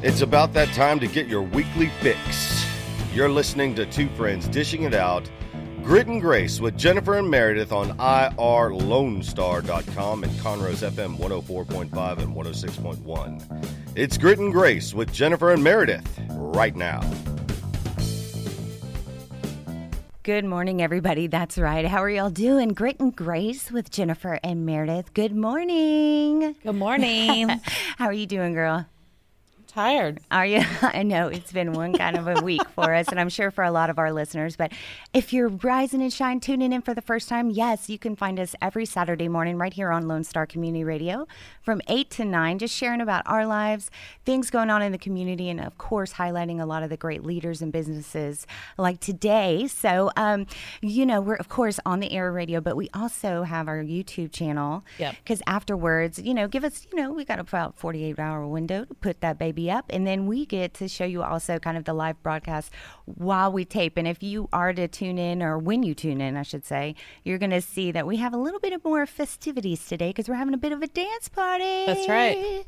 It's about that time to get your weekly fix. You're listening to two friends dishing it out. Grit and Grace with Jennifer and Meredith on IRLoneStar.com and Conroe's FM 104.5 and 106.1. It's Grit and Grace with Jennifer and Meredith right now. Good morning, everybody. That's right. How are y'all doing? Grit and Grace with Jennifer and Meredith. Good morning. Good morning. How are you doing, girl? Tired. Are you? I know it's been one kind of a week for us, and I'm sure for a lot of our listeners. But if you're rising and shine tuning in for the first time, yes, you can find us every Saturday morning right here on Lone Star Community Radio from 8 to 9, just sharing about our lives, things going on in the community, and of course, highlighting a lot of the great leaders and businesses like today. So, um, you know, we're of course on the air radio, but we also have our YouTube channel. Yep. Because afterwards, you know, give us, you know, we got about 48 hour window to put that baby up. And then we get to show you also kind of the live broadcast while we tape. And if you are to tune in, or when you tune in, I should say, you're going to see that we have a little bit of more festivities today because we're having a bit of a dance party. That's right.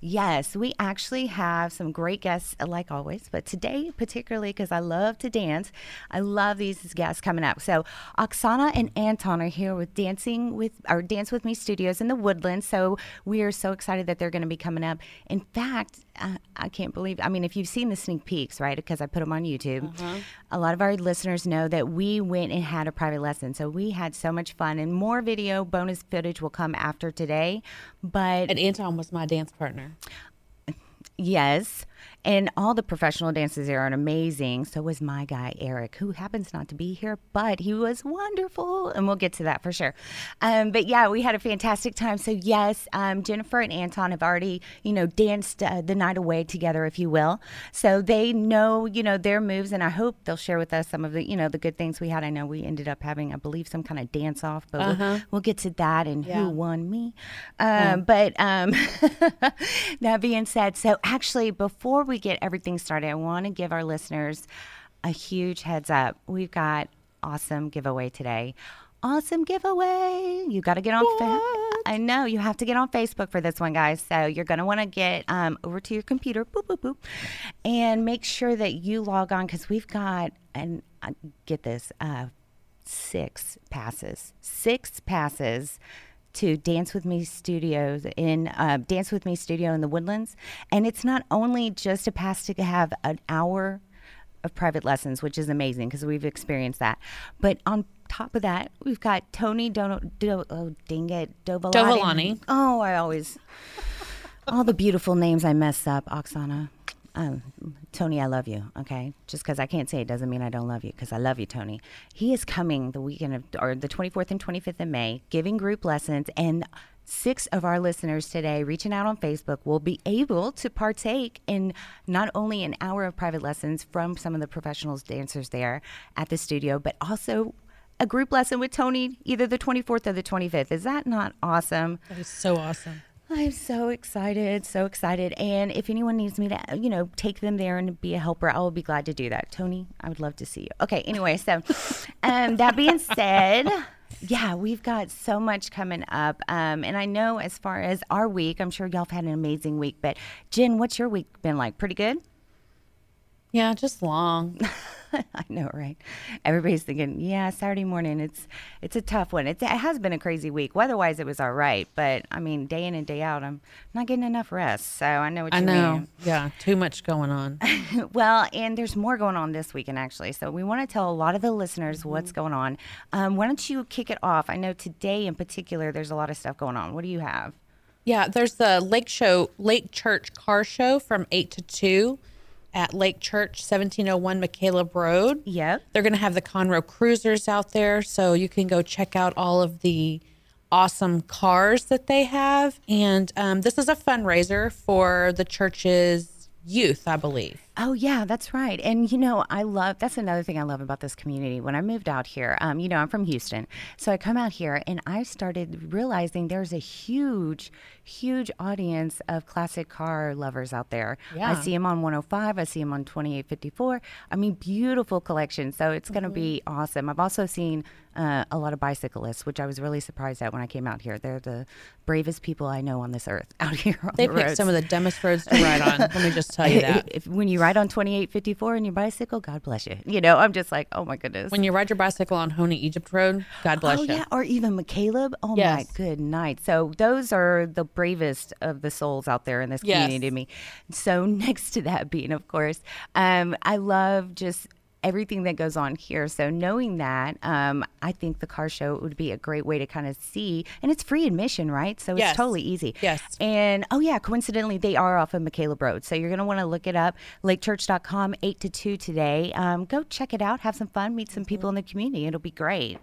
Yes, we actually have some great guests, like always, but today, particularly because I love to dance, I love these guests coming up. So, Oksana and Anton are here with Dancing with our Dance with Me studios in the Woodlands. So, we are so excited that they're going to be coming up. In fact, I can't believe, I mean, if you've seen the sneak peeks, right, because I put them on YouTube, uh-huh. a lot of our listeners know that we went and had a private lesson. So, we had so much fun, and more video bonus footage will come after today. But And Anton was my dance partner. Yes. And all the professional dancers there are amazing. So was my guy, Eric, who happens not to be here, but he was wonderful. And we'll get to that for sure. Um, but yeah, we had a fantastic time. So, yes, um, Jennifer and Anton have already, you know, danced uh, the night away together, if you will. So they know, you know, their moves. And I hope they'll share with us some of the, you know, the good things we had. I know we ended up having, I believe, some kind of dance off, but we'll, we'll get to that and Yeah. who won me. Um, But um, that being said, so actually, before we get everything started, I want to give our listeners a huge heads up. We've got awesome giveaway today. Awesome giveaway. You got to get on. Fa- I know you have to get on Facebook for this one, guys. So you're going to want to get um, over to your computer, boop, boop, boop, and make sure that you log on because we've got, and uh, get this, uh, six passes. Six passes to Dance with Me Studios in uh, Dance with Me Studio in the Woodlands, and it's not only just a pass to have an hour of private lessons, which is amazing because we've experienced that, but on top of that, we've got Tony Dono, Do, oh dang it, Dovolani. Dovolani. Oh, I always all the beautiful names I mess up, Oksana. Um, Tony, I love you. Okay, just because I can't say it doesn't mean I don't love you. Because I love you, Tony. He is coming the weekend of, or the 24th and 25th of May, giving group lessons, and six of our listeners today, reaching out on Facebook, will be able to partake in not only an hour of private lessons from some of the professionals dancers there at the studio, but also a group lesson with Tony, either the 24th or the 25th. Is that not awesome? That is so awesome. I'm so excited, so excited. And if anyone needs me to, you know, take them there and be a helper, I will be glad to do that. Tony, I would love to see you. Okay, anyway, so um, that being said, yeah, we've got so much coming up. Um, and I know as far as our week, I'm sure y'all have had an amazing week. But Jen, what's your week been like? Pretty good? Yeah, just long. I know, right? Everybody's thinking, yeah, Saturday morning. It's it's a tough one. It's, it has been a crazy week. Weather-wise, it was all right, but I mean, day in and day out, I'm not getting enough rest. So I know what you I know. mean. Yeah, too much going on. well, and there's more going on this weekend actually. So we want to tell a lot of the listeners what's going on. Um, why don't you kick it off? I know today in particular, there's a lot of stuff going on. What do you have? Yeah, there's the Lake Show, Lake Church Car Show from eight to two at Lake Church, 1701 McCaleb Road. Yep. They're going to have the Conroe Cruisers out there, so you can go check out all of the awesome cars that they have. And um, this is a fundraiser for the church's youth, I believe. Oh yeah, that's right. And you know, I love that's another thing I love about this community. When I moved out here, um, you know, I'm from Houston, so I come out here and I started realizing there's a huge, huge audience of classic car lovers out there. Yeah. I see them on 105. I see them on 2854. I mean, beautiful collection. So it's going to be Mm-hmm. awesome. I've also seen uh, a lot of bicyclists, which I was really surprised at when I came out here. They're the bravest people I know on this earth out here. On They the picked roads. some of the dumbest roads to ride on. Let me just tell you that. If, when you ride on 2854 in your bicycle, God bless you. You know, I'm just like, oh my goodness. When you ride your bicycle on Honea Egypt Road, God bless oh you. yeah, or even McCaleb. Oh my good night. So those are the bravest of the souls out there in this Yes. community to me. So next to that being, of course, um, I love just everything that goes on here. So knowing that, um, I think the car show would be a great way to kind of see, and it's free admission, right? So Yes. it's totally easy. Yes. And oh yeah, coincidentally, they are off of McCaleb Road. So you're gonna want to look it up. LakeChurch.com, eight to two today. Um, go check it out. Have some fun. Meet some people in the community. It'll be great.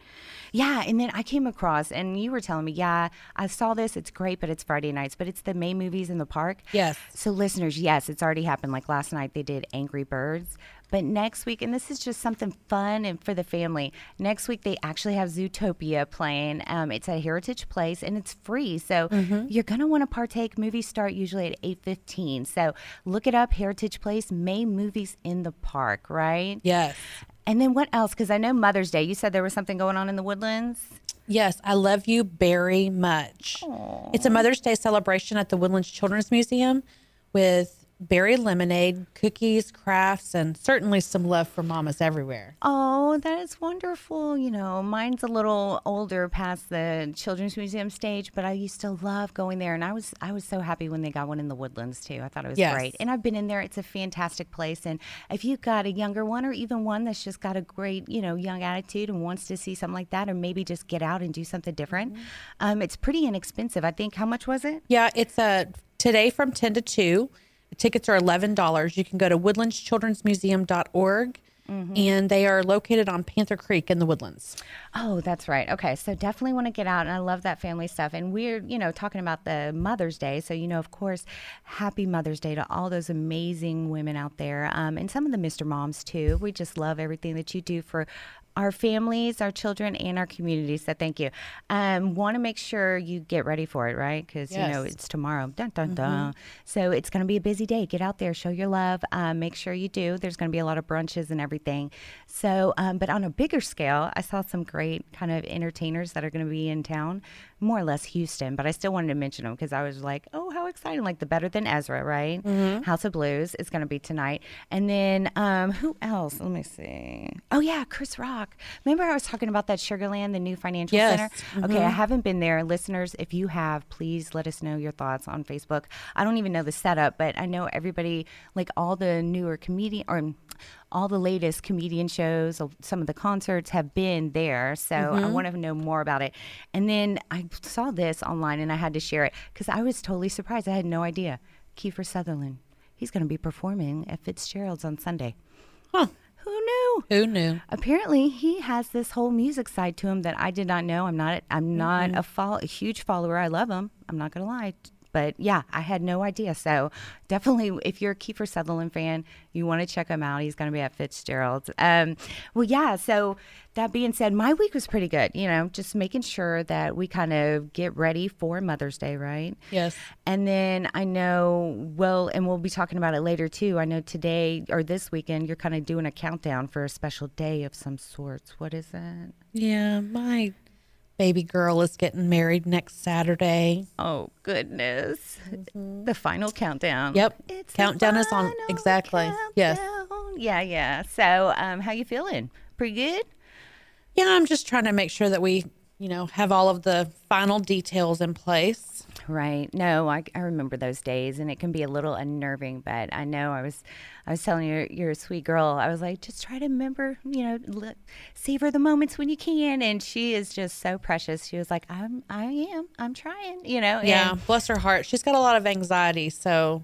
Yeah. And then I came across, and you were telling me, yeah, I saw this. It's great, but it's Friday nights. But it's the May movies in the park. Yes. So listeners, yes, it's already happened. Like last night, they did Angry Birds. But next week, and this is just something fun and for the family. Next week, they actually have Zootopia playing. Um, it's at Heritage Place, and it's free. So you're gonna want to partake. Movies start usually at eight fifteen. So look it up. Heritage Place, May movies in the park, right? Yes. And then what else? Because I know Mother's Day. You said there was something going on in the Woodlands. Yes, I love you very much. It's a Mother's Day celebration at the Woodlands Children's Museum with berry lemonade, cookies, crafts, and certainly some love for mamas everywhere. Oh, that is wonderful. You know, mine's a little older past the Children's Museum stage, but I used to love going there and I was I was so happy when they got one in the Woodlands too. I thought it was Yes. great. And I've been in there. It's a fantastic place and if you've got a younger one or even one that's just got a great, you know, young attitude and wants to see something like that or maybe just get out and do something different, um, it's pretty inexpensive. I think how much was it? Yeah, it's a today from 10 to 2. Tickets are $11. You can go to woodlandschildrensmuseum.org and they are located on Panther Creek in the Woodlands. Oh, that's right. Okay, so definitely want to get out, and I love that family stuff. And we're, you know, talking about the Mother's Day, so you know, of course, Happy Mother's Day to all those amazing women out there, um, and some of the Mr. Moms too. We just love everything that you do for our families, our children, and our community. So thank you. Um, want to make sure you get ready for it, right? Because you know it's tomorrow. Dun dun dun. So it's going to be a busy day. Get out there, show your love. Um, make sure you do. There's going to be a lot of brunches and everything. So, um, but on a bigger scale, I saw some great kind of entertainers that are going to be in town, more or less Houston. But I still wanted to mention them because I was like, oh, how exciting! Like the Better Than Ezra, right? House of Blues is going to be tonight, and then um, who else? Let me see. Oh yeah, Chris Rock. Remember I was talking about that Sugar Land, the new financial Yes. center. Okay, I haven't been there. Listeners, if you have, please let us know your thoughts on Facebook. I don't even know the setup, but I know everybody, like all the newer comedian or all the latest comedian shows, uh, some of the concerts have been there. So I want to know more about it. And then I saw this online and I had to share it because I was totally surprised. I had no idea. Kiefer Sutherland, he's going to be performing at Fitzgerald's on Sunday. Huh. Who knew? Who knew? apparently he has this whole music side to him that I did not know. I'm not I'm not a, fol- a huge follower. I love him. I'm not gonna lie. But yeah, I had no idea. So definitely, if you're a Kiefer Sutherland fan, you want to check him out. He's going to be at Fitzgerald's. Um, well, yeah. So that being said, my week was pretty good. You know, just making sure that we kind of get ready for Mother's Day, right? Yes. And then I know, well, and we'll be talking about it later too. I know today or this weekend, you're kind of doing a countdown for a special day of some sorts. What is it? Yeah, my baby girl is getting married next Saturday. Oh, goodness. The final countdown. Yep. It's Countdown is on- exactly. Yes. Yeah, yeah. So, um, how you feeling? Pretty good? Yeah, I'm just trying to make sure that we, you know, have all of the final details in place. Right. No, I, I remember those days, and it can be a little unnerving. But I know I was, I was telling you, you're a sweet girl. I was like, just try to remember, you know, li- savor the moments when you can. And she is just so precious. She was like, I'm, I am, I'm trying, you know. Yeah, and bless her heart. She's got a lot of anxiety, so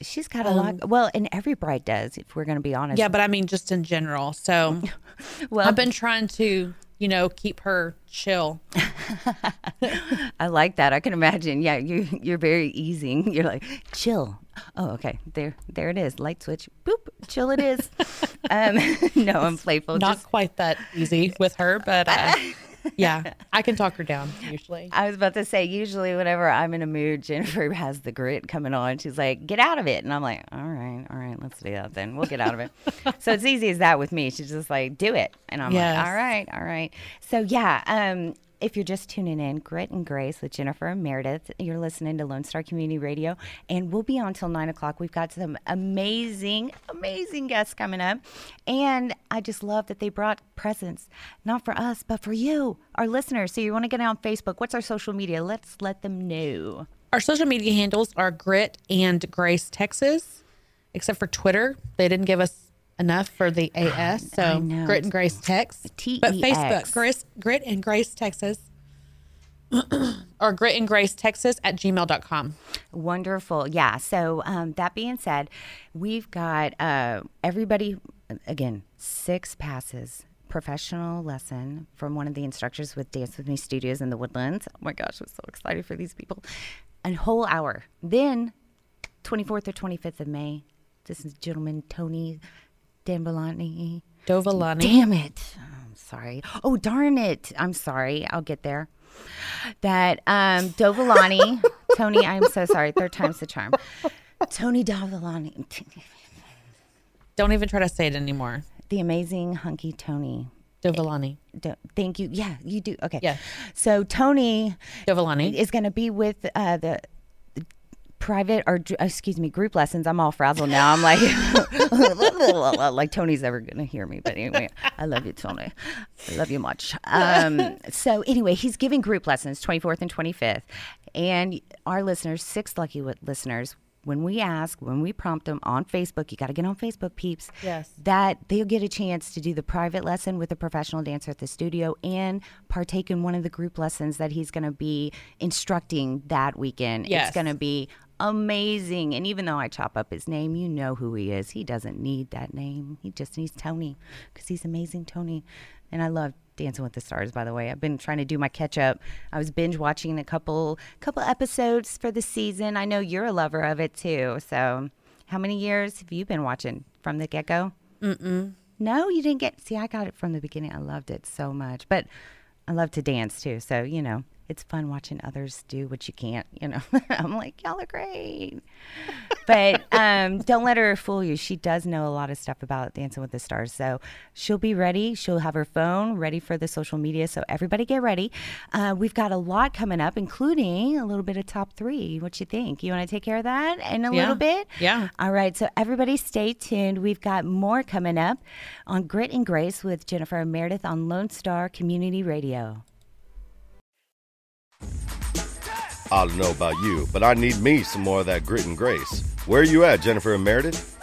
she's got a lot. Um, well, and every bride does, if we're going to be honest. yeah, but I mean just in general. So Well, I've been trying to you know, keep her chill. I like that. I can imagine. Yeah, you you're very easing. You're like chill. Oh, okay. There there it is. Light switch. Boop. Chill it is. um, no, I'm playful. Not Just quite that easy with her, but uh, yeah, I can talk her down usually. I was about to say, usually whenever I'm in a mood, Jennifer has the grit coming on. She's like, get out of it. And I'm like, all right, all right, let's do that then. We'll get out of it. so it's easy as that with me. She's just like, do it. And I'm Yes. like, all right, all right. So yeah, um, if you're just tuning in, Grit and Grace with Jennifer and Meredith, you're listening to Lone Star Community Radio, and we'll be on till nine o'clock. We've got some amazing, amazing guests coming up, and I just love that they brought presents, not for us, but for you, our listeners. So you want to get on Facebook? What's our social media? Let's let them know. Our social media handles are Grit and Grace Texas, except for Twitter. They didn't give us enough for the AS, so. Grit and Grace Tex. But Facebook, Grit, Grit and Grace Texas, or Grit and Grace Texas at gmail.com. Wonderful. Yeah. So, um, that being said, we've got uh, everybody, again, six passes. Professional lesson from one of the instructors with Dance With Me Studios in the Woodlands. Oh my gosh, I'm so excited for these people. A whole hour. Then, 24th or 25th of May, this is gentleman Tony Dambolani. Dovolani. Damn it. I'm sorry. Oh, darn it. I'm sorry. I'll get there. That um Dovolani, Tony, I'm so sorry. Third time's the charm. Tony Dovolani, Don't even try to say it anymore. the amazing hunky Tony. Dovolani. Do, thank you. Yeah, you do. Okay. Yeah. So Tony Dovolani. is going to be with uh, the private or excuse me group lessons. I'm all frazzled now. I'm like like Tony's ever going to hear me. But anyway, I love you, Tony. I love you much. Um, so anyway, he's giving group lessons 24th and 25th, and our listeners, six lucky listeners. When we ask, when we prompt them on Facebook, you got to get on Facebook, peeps. Yes. That they'll get a chance to do the private lesson with a professional dancer at the studio and partake in one of the group lessons that he's going to be instructing that weekend. Yes. It's going to be amazing. And even though I chop up his name, you know who he is. He doesn't need that name. He just needs Tony because he's amazing, Tony. And I love Dancing with the Stars, by the way. I've been trying to do my catch up. I was binge watching a couple couple episodes for the season. I know you're a lover of it too. So, how many years have you been watching from the get go? Mm-mm. No, you didn't get. See, I got it from the beginning. I loved it so much, but I love to dance too. So you know, it's fun watching others do what you can't. You know, I'm like, y'all are great. But um, don't let her fool you. She does know a lot of stuff about Dancing with the Stars. So she'll be ready. She'll have her phone ready for the social media. So everybody get ready. Uh, we've got a lot coming up, including a little bit of top three. What you think? You want to take care of that in a Yeah. little bit? Yeah. All right. So everybody stay tuned. We've got more coming up on Grit and Grace with Jennifer and Meredith on Lone Star Community Radio. I don't know about you, but I need me some more of that grit and grace. Where are you at, Jennifer and Meredith?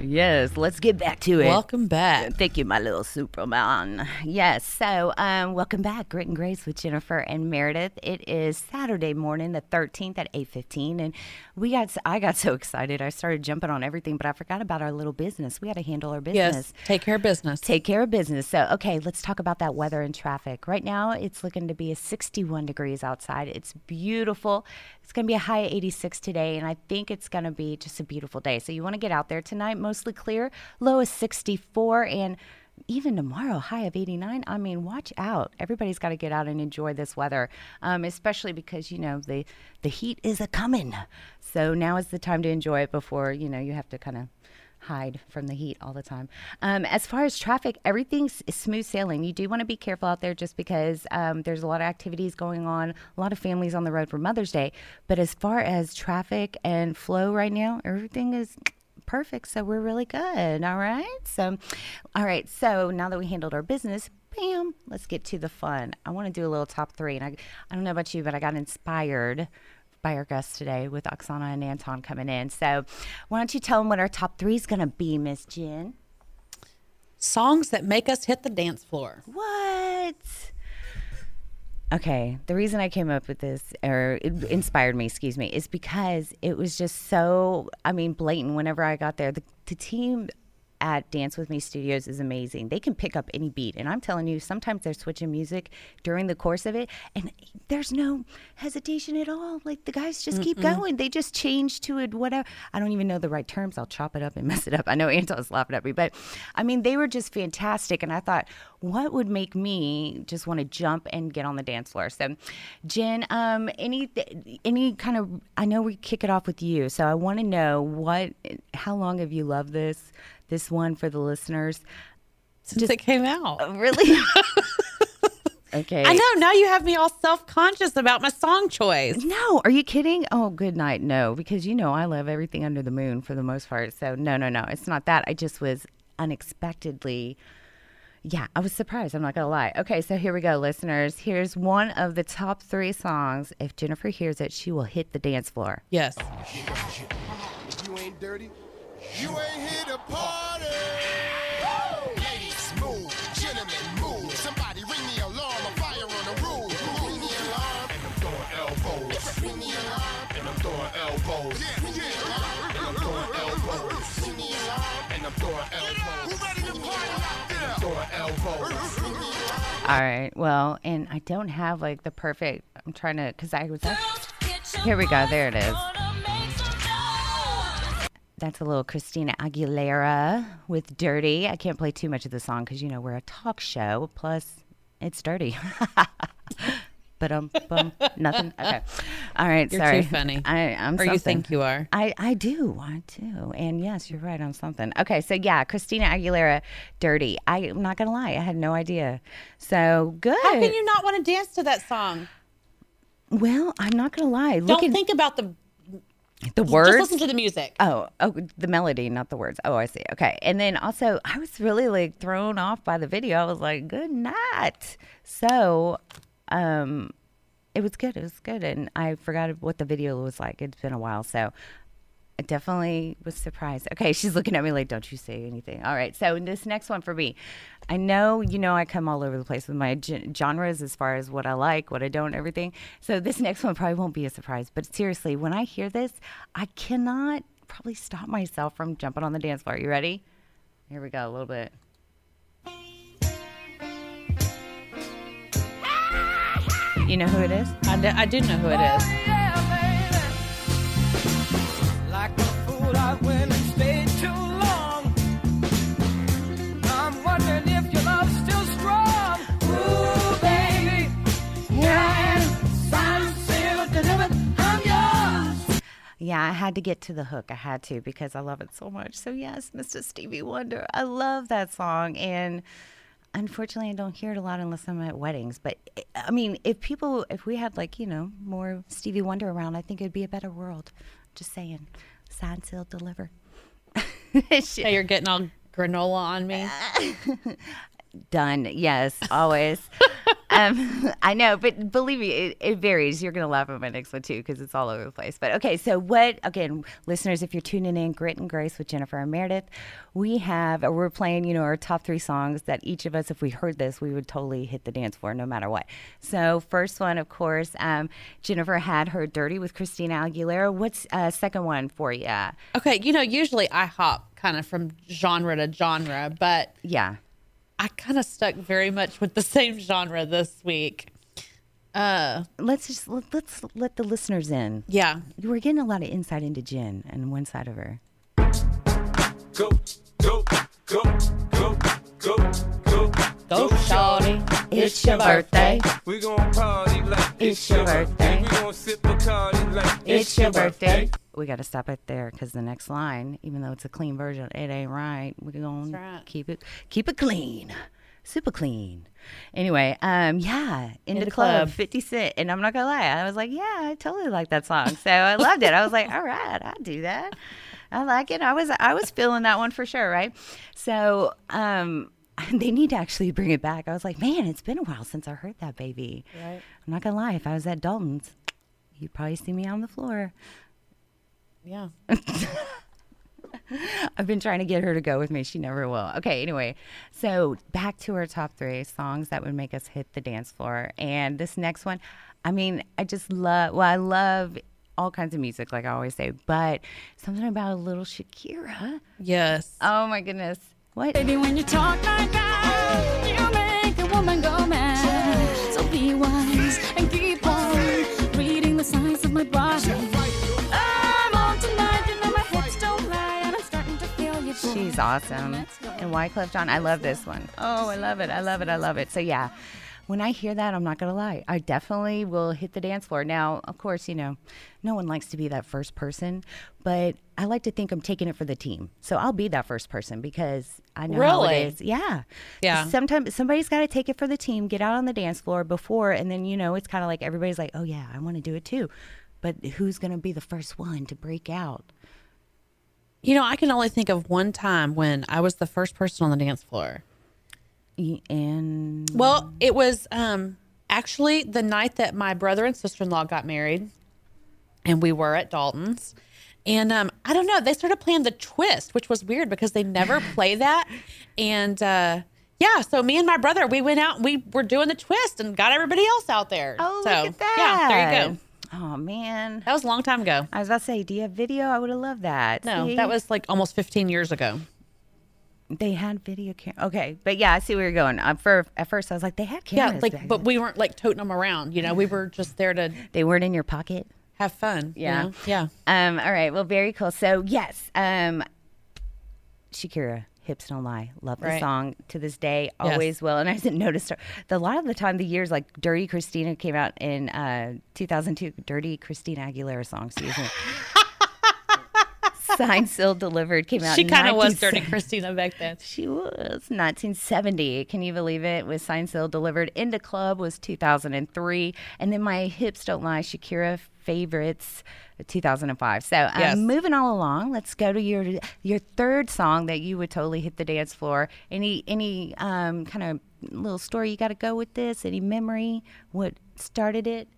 Yes, let's get back to it. Welcome back. Thank you, my little Superman. Yes, so um, welcome back, Grit and Grace with Jennifer and Meredith. It is Saturday morning, the thirteenth at eight fifteen, and we got. I got so excited, I started jumping on everything, but I forgot about our little business. We had to handle our business. Yes. Take care of business. Take care of business. So, okay, let's talk about that weather and traffic. Right now, it's looking to be a 61 degrees outside. It's beautiful. It's going to be a high of 86 today, and I think it's going to be just a beautiful day. So, you want to get out there tonight, mostly clear. Low is 64, and even tomorrow, high of 89. I mean, watch out. Everybody's got to get out and enjoy this weather, um, especially because, you know, the, the heat is a coming. So, now is the time to enjoy it before, you know, you have to kind of hide from the heat all the time. Um, as far as traffic, everything's smooth sailing. You do want to be careful out there just because um, there's a lot of activities going on, a lot of families on the road for Mother's Day. But as far as traffic and flow right now, everything is perfect. So we're really good. All right. So, all right. So now that we handled our business, bam, let's get to the fun. I want to do a little top three. And I, I don't know about you, but I got inspired by our guests today with Oksana and Anton coming in. So why don't you tell them what our top three is going to be, Miss Jen? Songs that make us hit the dance floor. What? Okay, the reason I came up with this, or it inspired me, excuse me, is because it was just so, I mean, blatant. Whenever I got there, the, the team at Dance With Me Studios is amazing. They can pick up any beat. And I'm telling you, sometimes they're switching music during the course of it, and there's no hesitation at all. Like the guys just keep going. They just change to it, whatever. I don't even know the right terms. I'll chop it up and mess it up. I know Anton's laughing at me, but I mean, they were just fantastic. And I thought, what would make me just want to jump and get on the dance floor? So, Jen, um, any any kind of I know we kick it off with you, so I want to know what, how long have you loved this this one for the listeners? Since it came out. Oh, really? okay. I know. Now you have me all self conscious about my song choice. No, are you kidding? Oh, good night. No, because you know I love everything under the moon for the most part. So no, no, no, it's not that. I just was unexpectedly. Yeah, I was surprised. I'm not gonna lie. Okay, so here we go, listeners. Here's one of the top three songs. If Jennifer hears it, she will hit the dance floor. Yes. If you ain't dirty, you ain't here to party. Ladies, move. Gentlemen, move. Somebody ring the alarm. A fire on the roof. Ring the alarm. And I'm throwing elbows. Ring the alarm. And I'm throwing elbows. Yeah, ring the alarm. And I'm throwing elbows. Ring the alarm. And I'm throwing elbows. Who ready to party out there? I'm throwing elbows. Ring the alarm. All right. Well, and I don't have like the perfect. I'm trying to because I was. Here we go. There it is. That's a little Christina Aguilera with "Dirty." I can't play too much of the song because you know we're a talk show. Plus, it's dirty. but um, bum, nothing. Okay. All right. You're sorry. too funny. I, I'm. Or you think you are. I, I do. I do. And yes, you're right on something. Okay, so yeah, Christina Aguilera, Dirty. I, I'm not going to lie. I had no idea. So good. How can you not want to dance to that song? Well, I'm not going to lie. Don't Looking think about the the words. Just listen to the music. Oh, oh, the melody, not the words. Oh, I see. Okay. And then also, I was really like thrown off by the video. I was like, good night. So, um, it was good. It was good. And I forgot what the video was like. It's been a while. So, I definitely was surprised. Okay, she's looking at me like, "Don't you say anything." All right, so this next one for me, I know you know I come all over the place with my gen- genres as far as what I like, what I don't, everything. So this next one probably won't be a surprise. But seriously, when I hear this, I cannot probably stop myself from jumping on the dance floor. You ready? Here we go, a little bit. You know who it is? I do, I do know who it is. Oh, Yeah, I had to get to the hook. I had to because I love it so much. So yes, Mr. Stevie Wonder. I love that song and unfortunately I don't hear it a lot unless I'm at weddings. But I mean, if people if we had like, you know, more Stevie Wonder around, I think it'd be a better world. Just saying. Sign seal deliver. Shit. Hey, you're getting all granola on me. Done. Yes, always. Um, I know, but believe me, it, it varies. You're going to laugh at my next one too because it's all over the place. But okay, so what, again, listeners, if you're tuning in, Grit and Grace with Jennifer and Meredith, we have, we're playing, you know, our top three songs that each of us, if we heard this, we would totally hit the dance floor no matter what. So, first one, of course, um, Jennifer had her Dirty with Christina Aguilera. What's uh, second one for you? Okay, you know, usually I hop kind of from genre to genre, but Yeah. I kind of stuck very much with the same genre this week. Uh, Let's just let, let's let the listeners in. yeah. We're getting a lot of insight into Jen and one side of her. Go, go, go, go, go, go. Go, shorty. It's your birthday. We gon' party like It's your birthday. We gon' sip Bacardi like It's your birthday. We got to stop it there because the next line, even though it's a clean version, it ain't right. We're gonna right. keep it keep it clean, super clean. Anyway, um, yeah, in, In the, the club, club. Fifty Cent, and I'm not gonna lie, I was like, yeah, I totally like that song, so I loved it. I was like, all right, I do that. I like it. I was I was feeling that one for sure, right? So, um. They need to actually bring it back. I was like, man, it's been a while since I heard that baby. Right. I'm not gonna lie. If I was at Dalton's, you'd probably see me on the floor. Yeah. I've been trying to get her to go with me. She never will. Okay, anyway. So back to our top three songs that would make us hit the dance floor. And this next one, I mean, I just love, well, I love all kinds of music, like I always say, but something about a little Shakira. Yes. Oh my goodness. What? Baby, when you talk like that, you make a woman go mad. So be wise and keep on reading the signs of my body. She's awesome. And Wyclef Jean, I love this one. Oh, I love it. I love it. I love it. So yeah, when I hear that, I'm not gonna lie. I definitely will hit the dance floor. Now, of course, you know, no one likes to be that first person, but I like to think I'm taking it for the team. So I'll be that first person because I know how it is. Yeah. Yeah. Sometimes somebody's got to take it for the team, get out on the dance floor before, and then you know it's kind of like everybody's like, oh yeah, I want to do it too. But who's gonna be the first one to break out? You know, I can only think of one time when I was the first person on the dance floor. And Well, it was um, actually the night that my brother and sister in law got married, and we were at Dalton's. And um, I don't know, they started playing the twist, which was weird because they never play that. And uh, yeah, so me and my brother, we went out and we were doing the twist and got everybody else out there. Oh, so, look at that. Yeah, there you go. Oh, man. That was a long time ago. I was about to say, do you have video? I would have loved that. No, See? that was like almost 15 years ago. They had video camera. Okay. But yeah, I see where you're going. Uh, for, at first, I was like, they had cameras. Yeah, like, but then. we weren't like toting them around. You know, we were just there to they weren't in your pocket. have fun. you Yeah. know? yeah. Um, all right. Well, very cool. So, yes, um, Shakira, Hips Don't Lie. Love the Right. song to this day. Yes. Always will. And I didn't notice her. The, a lot of the time, the years like Dirty Christina came out in uh, 2002. Dirty Christina Aguilera song, excuse me. Signed, Sealed, Delivered came out She kind of was 1970. dirty Christina back then. She was 1970. Can you believe it? Was signed, sealed, delivered. In da Club was 2003, and then my hips don't lie. Shakira favorites, 2005. So um, Yes. moving all along, let's go to your your third song that you would totally hit the dance floor. Any any um, kind of little story you got to go with this? Any memory? What started it?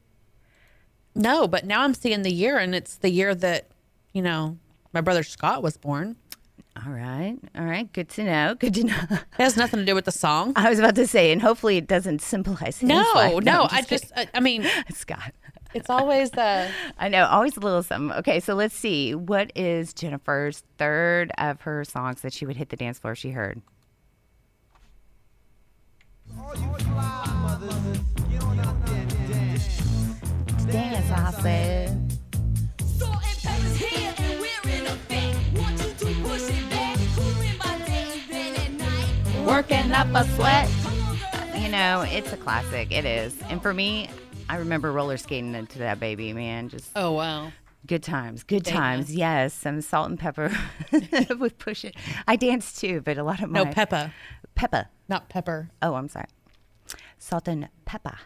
No, but now I'm seeing the year, and it's the year that, you know, my brother Scott was born. All right, all right. Good to know. Good to know. It has nothing to do with the song. I was about to say, and hopefully it doesn't symbolize. his No, life. no, I'm I kidding. just, I, I mean, Scott. it's always the. I know, always a little something. Okay, so let's see. What is Jennifer's third of her songs that she would hit the dance floor she heard? Dance, I said. Working up a sweat. Come on, girl. You know, it's a classic. It is. And for me, I remember roller skating into that baby, man. Just oh, wow. good times. Good Thank times. Yes. Some salt and pepper with push it. I dance too, but a lot of my No, Peppa, Peppa. not Pepper. Oh, I'm sorry. Salt and pepper.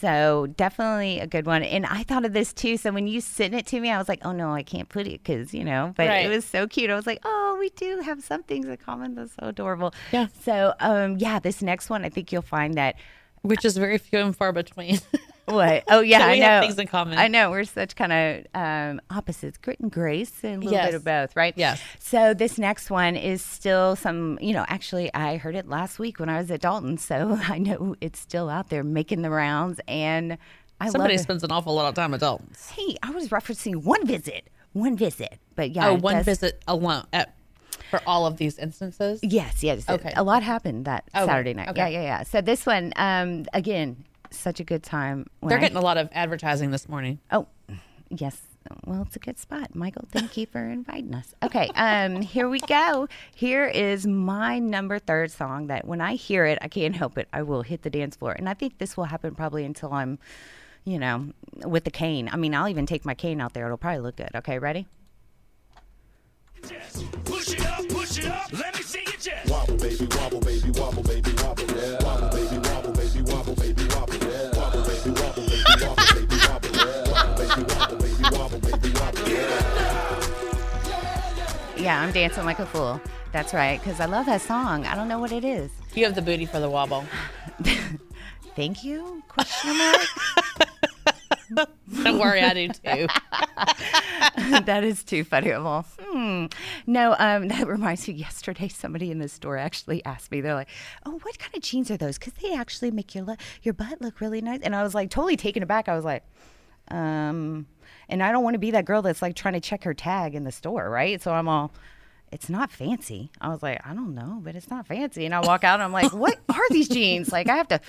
So definitely a good one. And I thought of this too. So when you sent it to me, I was like, oh no, I can't put it because, you know, but Right. it was so cute. I was like, oh, we do have some things in common. That's so adorable. Yeah. So, um, yeah, this next one, I think you'll find that. Which is very few and far between. What? Oh, yeah, So I know. have things in common. I know. We're such kind of um, opposites, grit and grace, and a little bit of both, right? Yes. So this next one is still some, you know, actually I heard it last week when I was at Dalton, so I know it's still out there making the rounds, and I Somebody love it. spends an awful lot of time at Dalton's. Hey, I was referencing one visit, one visit, but yeah, Oh, one does- visit alone at, for all of these instances. Yes, yes. Okay. A lot happened that Okay, Saturday night. okay. Yeah, yeah, yeah. So this one, um, again, such a good time. They're getting a lot of advertising this morning. Oh, yes. Well, it's a good spot. Michael, thank you for inviting us. Okay, um, here we go. Here is my number third song that when I hear it, I can't help it. I will hit the dance floor. And I think this will happen probably until I'm, you know, with the cane. I mean, I'll even take my cane out there. It'll probably look good. Okay, ready? Push it up, push it up. Let me see your chest. Wobble, baby, wobble, baby, wobble, baby, wobble, yeah. Wobble, baby, wobble, baby, wobble, baby, wobble, yeah. Wobble, baby, wobble, baby, wobble, baby, wobble, yeah. Wobble, baby, wobble, baby, wobble, baby, wobble, yeah. Yeah, I'm dancing like a fool. That's right, because I love that song. I don't know what it is. You have the booty for the wobble. Thank you? Question mark. Don't worry, I do too. that is too funny. Well, hmm. No, um, that reminds me. Yesterday, somebody in the store actually asked me. They're like, "Oh, what kind of jeans are those? Because they actually make your le- your butt look really nice." And I was like, totally taken aback. I was like, Um, and I don't want to be that girl that's like trying to check her tag in the store, right? So I'm all, it's not fancy. I was like, I don't know, but it's not fancy. And I walk out and I'm like, what are these jeans? Like I have to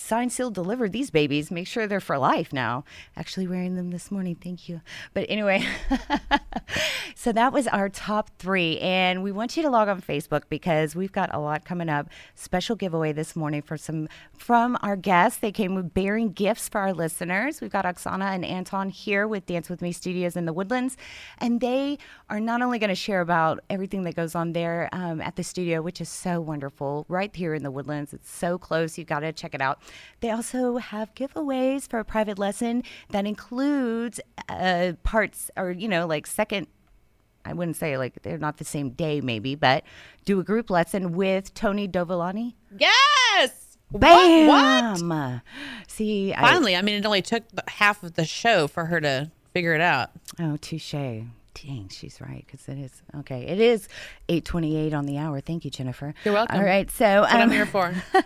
uh, sign, seal, deliver these babies. Make sure they're for life now. Actually wearing them this morning. Thank you. But anyway, so that was our top three. And we want you to log on Facebook because we've got a lot coming up. Special giveaway this morning for some from our guests. They came with bearing gifts for our listeners. We've got Oksana and Anton here with Dance With Me Studios in the Woodlands. And they are not only going to share about everything that goes on there um, at the studio, which is so wonderful, right here in the Woodlands. It's so close. You've got to check it out. They also have giveaways for a private lesson that includes uh, parts or, you know, like second I wouldn't say like they're not the same day, maybe, but do a group lesson with Tony Dovolani. Yes. Bam! What? What? See, Finally, I mean, it only took half of the show for her to figure it out. oh, touche. Dang, she's right because it is okay. It is eight twenty-eight on the hour. Thank you, Jennifer. You're welcome. All right, so what I'm um, here for.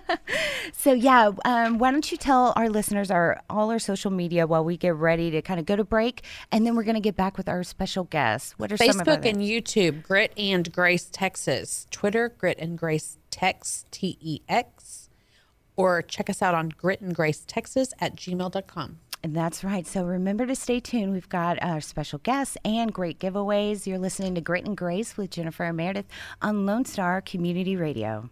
So yeah, um, why don't you tell our listeners our all our social media while we get ready to kind of go to break, and then we're going to get back with our special guests. What are some of Facebook and YouTube, Grit and Grace Texas. Twitter, Grit and Grace Tex, T E X. Or check us out on Grit and Grace Texas at gmail.com. And that's right. So remember to stay tuned. We've got our special guests and great giveaways. You're listening to Grit and Grace with Jennifer and Meredith on Lone Star Community Radio.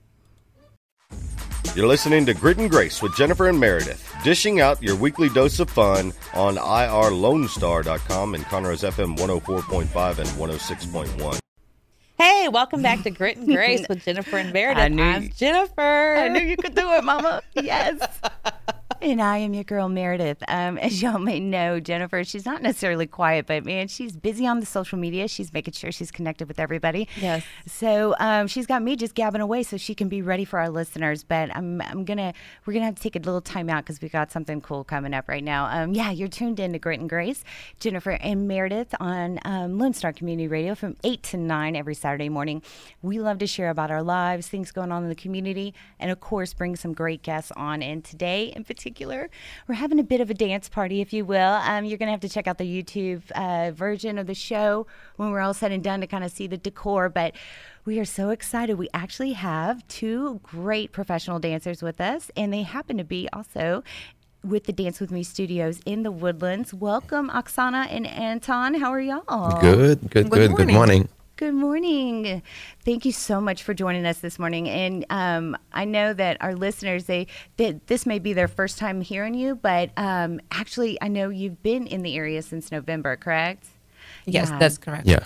You're listening to Grit and Grace with Jennifer and Meredith, dishing out your weekly dose of fun on irlonestar.com and Conroe's FM 104.5 and 106.1. Hey, welcome back to Grit and Grace with Jennifer and Meredith. I knew I'm you- Jennifer. I knew you could do it, Mama. Yes. And I am your girl, Meredith. Um, as y'all may know, Jennifer, she's not necessarily quiet, but man, she's busy on the social media. She's making sure she's connected with everybody. Yes. So um, she's got me just gabbing away so she can be ready for our listeners. But I'm, I'm gonna we're gonna have to take a little time out because we got something cool coming up right now. Um, yeah, you're tuned in to Grit and Grace, Jennifer and Meredith on um, Lone Star Community Radio from eight to nine every Saturday morning. We love to share about our lives, things going on in the community, and of course, bring some great guests on. And today, in particular, we're having a bit of a dance party, if you will. Um, you're gonna have to check out the YouTube uh, version of the show when we're all said and done to kind of see the decor, but. We are so excited. We actually have two great professional dancers with us, and they happen to be also with the Dance With Me studios in the Woodlands. Welcome, Oksana and Anton. How are y'all? Good, good, good. Good morning. Good morning. Thank you so much for joining us this morning. And um, I know that our listeners, they, they this may be their first time hearing you, but um, actually, I know you've been in the area since November, correct? Yes, Yeah. that's correct. Yeah.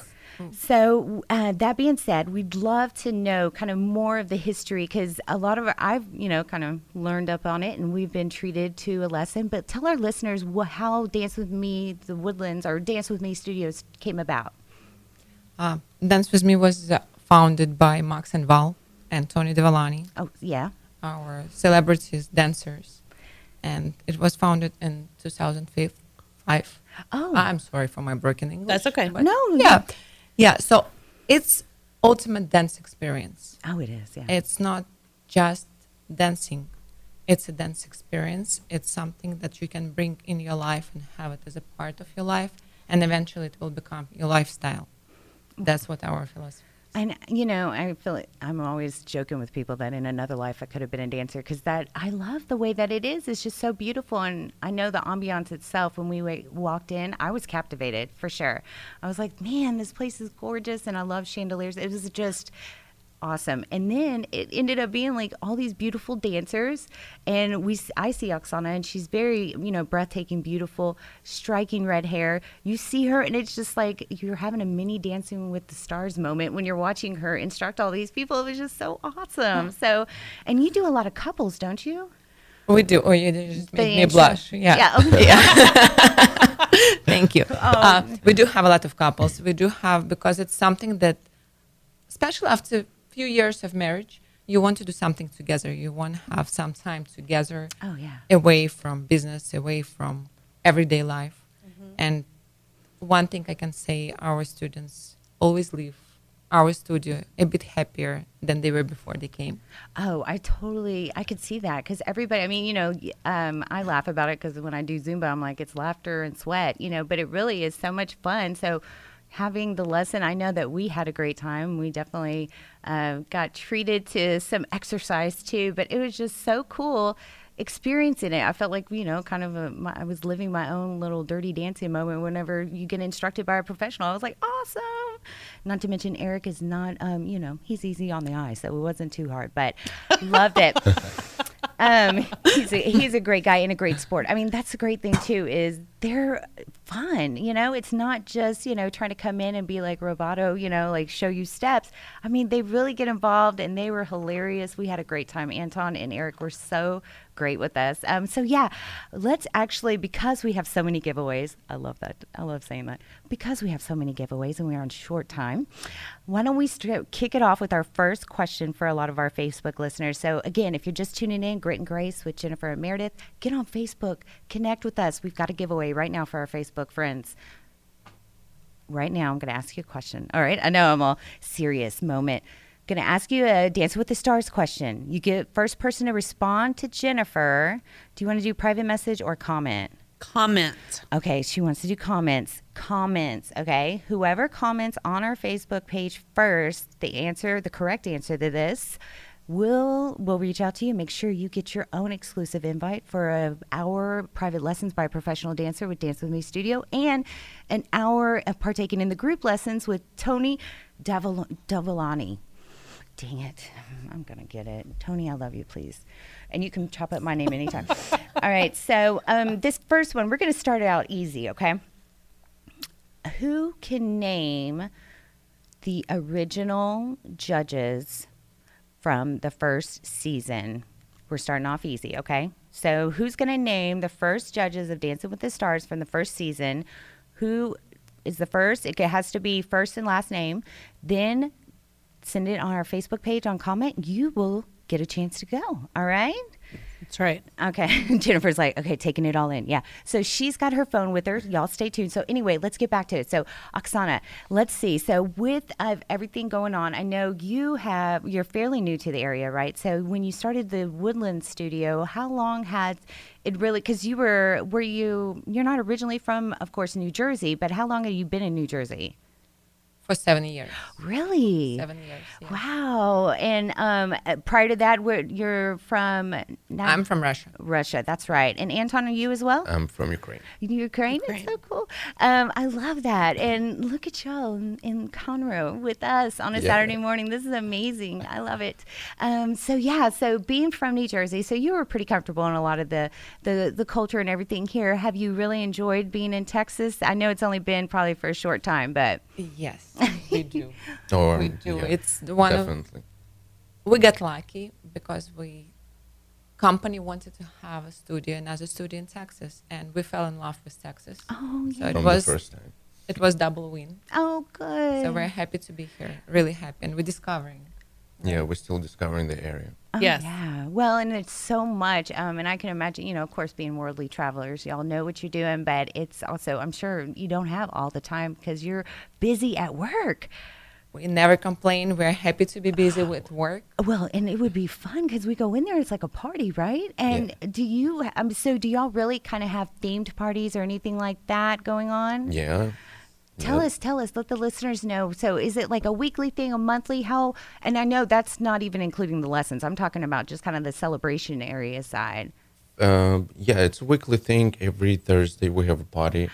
So uh, that being said, we'd love to know kind of more of the history because a lot of our, I've you know kind of learned up on it and we've been treated to a lesson. But tell our listeners wh- how Dance with Me, the Woodlands, or Dance with Me Studios came about. Uh, Dance with Me was uh, founded by Max and Val and Tony Devalani, Oh yeah, our celebrities dancers, and it was founded in 2005. Oh. I'm sorry for my broken English. That's okay. but- No, no. Yeah, yeah. So it's ultimate dance experience. oh it is. Yeah. It's not just dancing. It's a dance experience. It's something that you can bring in your life and have it as a part of your life, and eventually it will become your lifestyle. That's what our philosophy. And you know, I feel like I'm always joking with people that in another life I could have been a dancer because that I love the way that it is. It's just so beautiful, and I know the ambiance itself. When we wa- walked in, I was captivated for sure. I was like, man, this place is gorgeous, and I love chandeliers. It was just awesome. And then it ended up being like all these beautiful dancers, and we I see Oksana, and she's very you know breathtaking, beautiful, striking red hair. You see her, and it's just like you're having a mini Dancing with the Stars moment when you're watching her instruct all these people. It was just so awesome. So, and you do a lot of couples, don't you? We do. Oh, you just made The me blush. Yeah. Yeah. okay. Thank you. Uh, we do have a lot of couples. We do have because it's something that, especially after a few years of marriage, you want to do something together. You want to have some time together. Oh, yeah. Away from business, away from everyday life, Mm-hmm. and one thing I can say: our students always leave our studio a bit happier than they were before they came. Oh, I totally, I could see that because everybody, I mean, you know, um, I laugh about it because when I do Zumba, I'm like, it's laughter and sweat, you know, but it really is so much fun. So having the lesson, I know that we had a great time. We definitely uh, got treated to some exercise too, but it was just so cool experiencing it. I felt like, you know, kind of a, my, I was living my own little dirty dancing moment whenever you get instructed by a professional. I was like, awesome. Not to mention, Eric is not, um, you know, he's easy on the eye, so it wasn't too hard, but loved it. um, he's a, he's a great guy and a great sport. I mean, that's the great thing too is they're fun. You know, it's not just you know trying to come in and be like Roboto, you know, like show you steps. I mean, they really get involved and they were hilarious. We had a great time. Anton and Eric were so great with us. Um, so yeah, let's actually because we have so many giveaways. I love that. I love saying that because we have so many giveaways and we are on short time. Why don't we st- kick it off with our first question for a lot of our Facebook listeners? So again, if you're just tuning in, Grit and Grace with Jennifer and Meredith, get on Facebook, connect with us. We've got a giveaway right now for our Facebook friends right now I'm going to ask you a question. All right, I know I'm all serious moment. Going to ask you a Dance with the Stars question. You get first person to respond to Jennifer. Do you want to do private message or comment? Comment. Okay, she wants to do comments. Comments, okay? Whoever comments on our Facebook page first, the answer, the correct answer to this, will we'll reach out to you. Make sure you get your own exclusive invite for a hour private lessons by a professional dancer with Dance with Me Studio and an hour of partaking in the group lessons with Tony Davil- Davilani. Dang it. I'm going to get it. Tony, I love you, please. And you can chop up my name anytime. All right. So, um, this first one, we're going to start it out easy, okay? Who can name the original judges from the first season? We're starting off easy, okay? So, who's going to name the first judges of Dancing with the Stars from the first season? Who is the first? It has to be first and last name. Then send it on our Facebook page on comment. You will get a chance to go. All right. That's right. Okay. Jennifer's like, okay, taking it all in. Yeah. So she's got her phone with her. Y'all stay tuned. So anyway, let's get back to it. So Oksana, let's see. So with uh, everything going on, I know you have you're fairly new to the area, right? So when you started the Woodland Studio, how long had it really? Because you were were you you're not originally from, of course, New Jersey, but how long have you been in New Jersey? For seven years. Really? Seven years. yeah. Wow. And um, uh, prior to that, where you're from? Now, I'm from Russia. Russia. That's right. And Anton, are you as well? I'm from Ukraine. Ukraine. That's so cool. Um, I love that. And look at y'all in, in Conroe with us on a Yeah. Saturday morning. This is amazing. I love it. Um, so yeah. So being from New Jersey, so you were pretty comfortable in a lot of the, the the culture and everything here. Have you really enjoyed being in Texas? I know it's only been probably for a short time, but Yes, we do. Or, we um, do. yeah, It's the one of definitely. we got lucky because we company wanted to have a studio another studio in texas and we fell in love with texas oh so yeah. it From was the first time. it was double win Oh, good. so we're happy to be here really happy and we're discovering Yeah, we're still discovering the area. Oh, Yes. Yeah. Well, and it's so much. Um, and I can imagine, you know, of course, being worldly travelers, y'all know what you're doing, but it's also, I'm sure you don't have all the time because you're busy at work. we never complain we're happy to be busy with work Well, and it would be fun because we go in there, it's like a party, right? And do you, um, so do y'all really kind of have themed parties or anything like that going on? Yeah. Tell yeah. us, tell us, let the listeners know. So, is it like a weekly thing, a monthly? How? And I know that's not even including the lessons. I'm talking about just kind of the celebration area side. Um, yeah, it's a weekly thing. Every Thursday we have a party,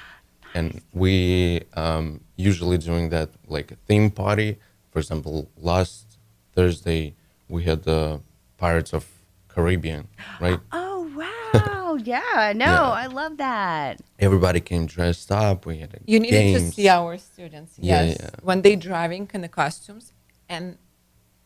and we um, usually doing that like a theme party. For example, last Thursday we had the Pirates of Caribbean, right? Oh wow! yeah, no, Yeah. I love that. Everybody came dressed up. We had a you needed to see our students Yeah, yes yeah. when they driving in the costumes and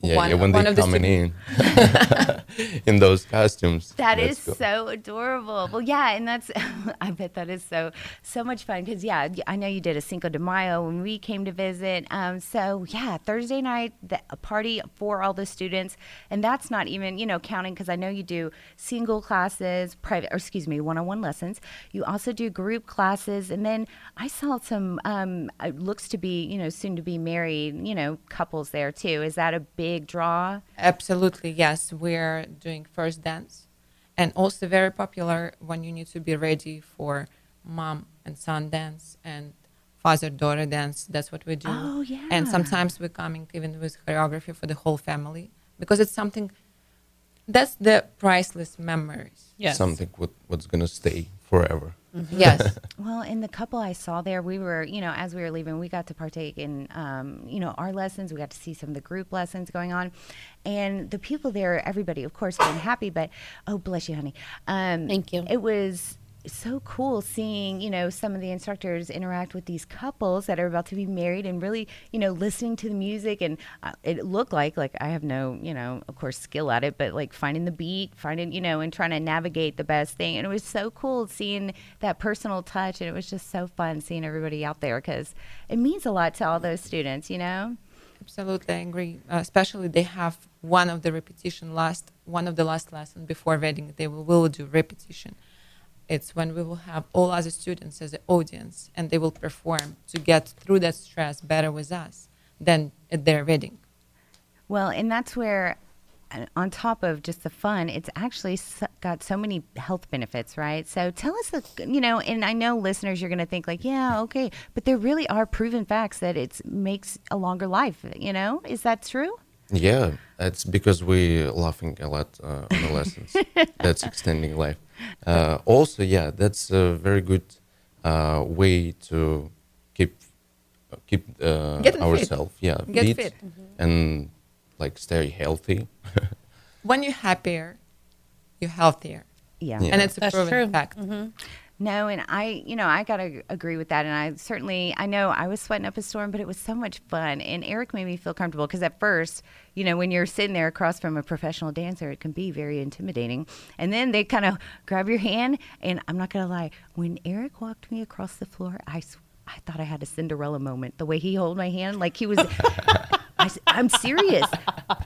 Yeah, one, yeah, when one they of the coming students- in in those costumes. That is That's cool. so adorable. Well, yeah, and that's I bet that is so so much fun because yeah, I know you did a Cinco de Mayo when we came to visit. Um, so yeah, Thursday night the, a party for all the students, and that's not even you know counting because I know you do single classes, private or excuse me, one-on-one lessons. You also do group classes, and then I saw some um, it looks to be you know soon to be married you know couples there too. Is that a big draw? Absolutely, yes. We're doing first dance, and also very popular when you need to be ready for mom and son dance and father daughter dance. That's what we do. Oh, yeah. And sometimes we're coming even with choreography for the whole family because it's something that's the priceless memories. Yes. something what, what's gonna stay forever. Yes. Well, in the couple I saw there, we were, you know, as we were leaving, we got to partake in, um, you know, our lessons. We got to see some of the group lessons going on, and the people there, everybody, of course, being happy. But oh, bless you, honey. Um, Thank you. It was so cool seeing, you know, some of the instructors interact with these couples that are about to be married and really, you know, listening to the music. And uh, it looked like, like I have no, you know, of course, skill at it, but like finding the beat, finding, you know, and trying to navigate the best thing. And it was so cool seeing that personal touch. And it was just so fun seeing everybody out there because it means a lot to all those students, you know? Absolutely, agree. Uh, especially they have one of the repetition last, one of the last lesson before wedding. They will, will do repetition. It's when we will have all other students as an audience, and they will perform to get through that stress better with us than at their wedding. Well, and that's where, uh, on top of just the fun, it's actually got so many health benefits, right? So tell us, the, you know, and I know listeners, you're going to think like, yeah, okay, but there really are proven facts that it makes a longer life. You know, is that true? Yeah, it's because we laughing a lot uh, on the lessons. that's extending life. Uh, also, yeah, that's a very good uh, way to keep keep uh, ourselves, yeah, Get fit, fit. and like stay healthy. When you're happier, you're healthier, Yeah. Yeah. and it's a That's proven true. fact. No, and I, you know, I got to agree with that. And I certainly, I know I was sweating up a storm, but it was so much fun. And Eric made me feel comfortable because at first, you know, when you're sitting there across from a professional dancer, it can be very intimidating. And then they kind of grab your hand. And I'm not going to lie, when Eric walked me across the floor, I, I thought I had a Cinderella moment. The way he held my hand, like he was, I, am serious.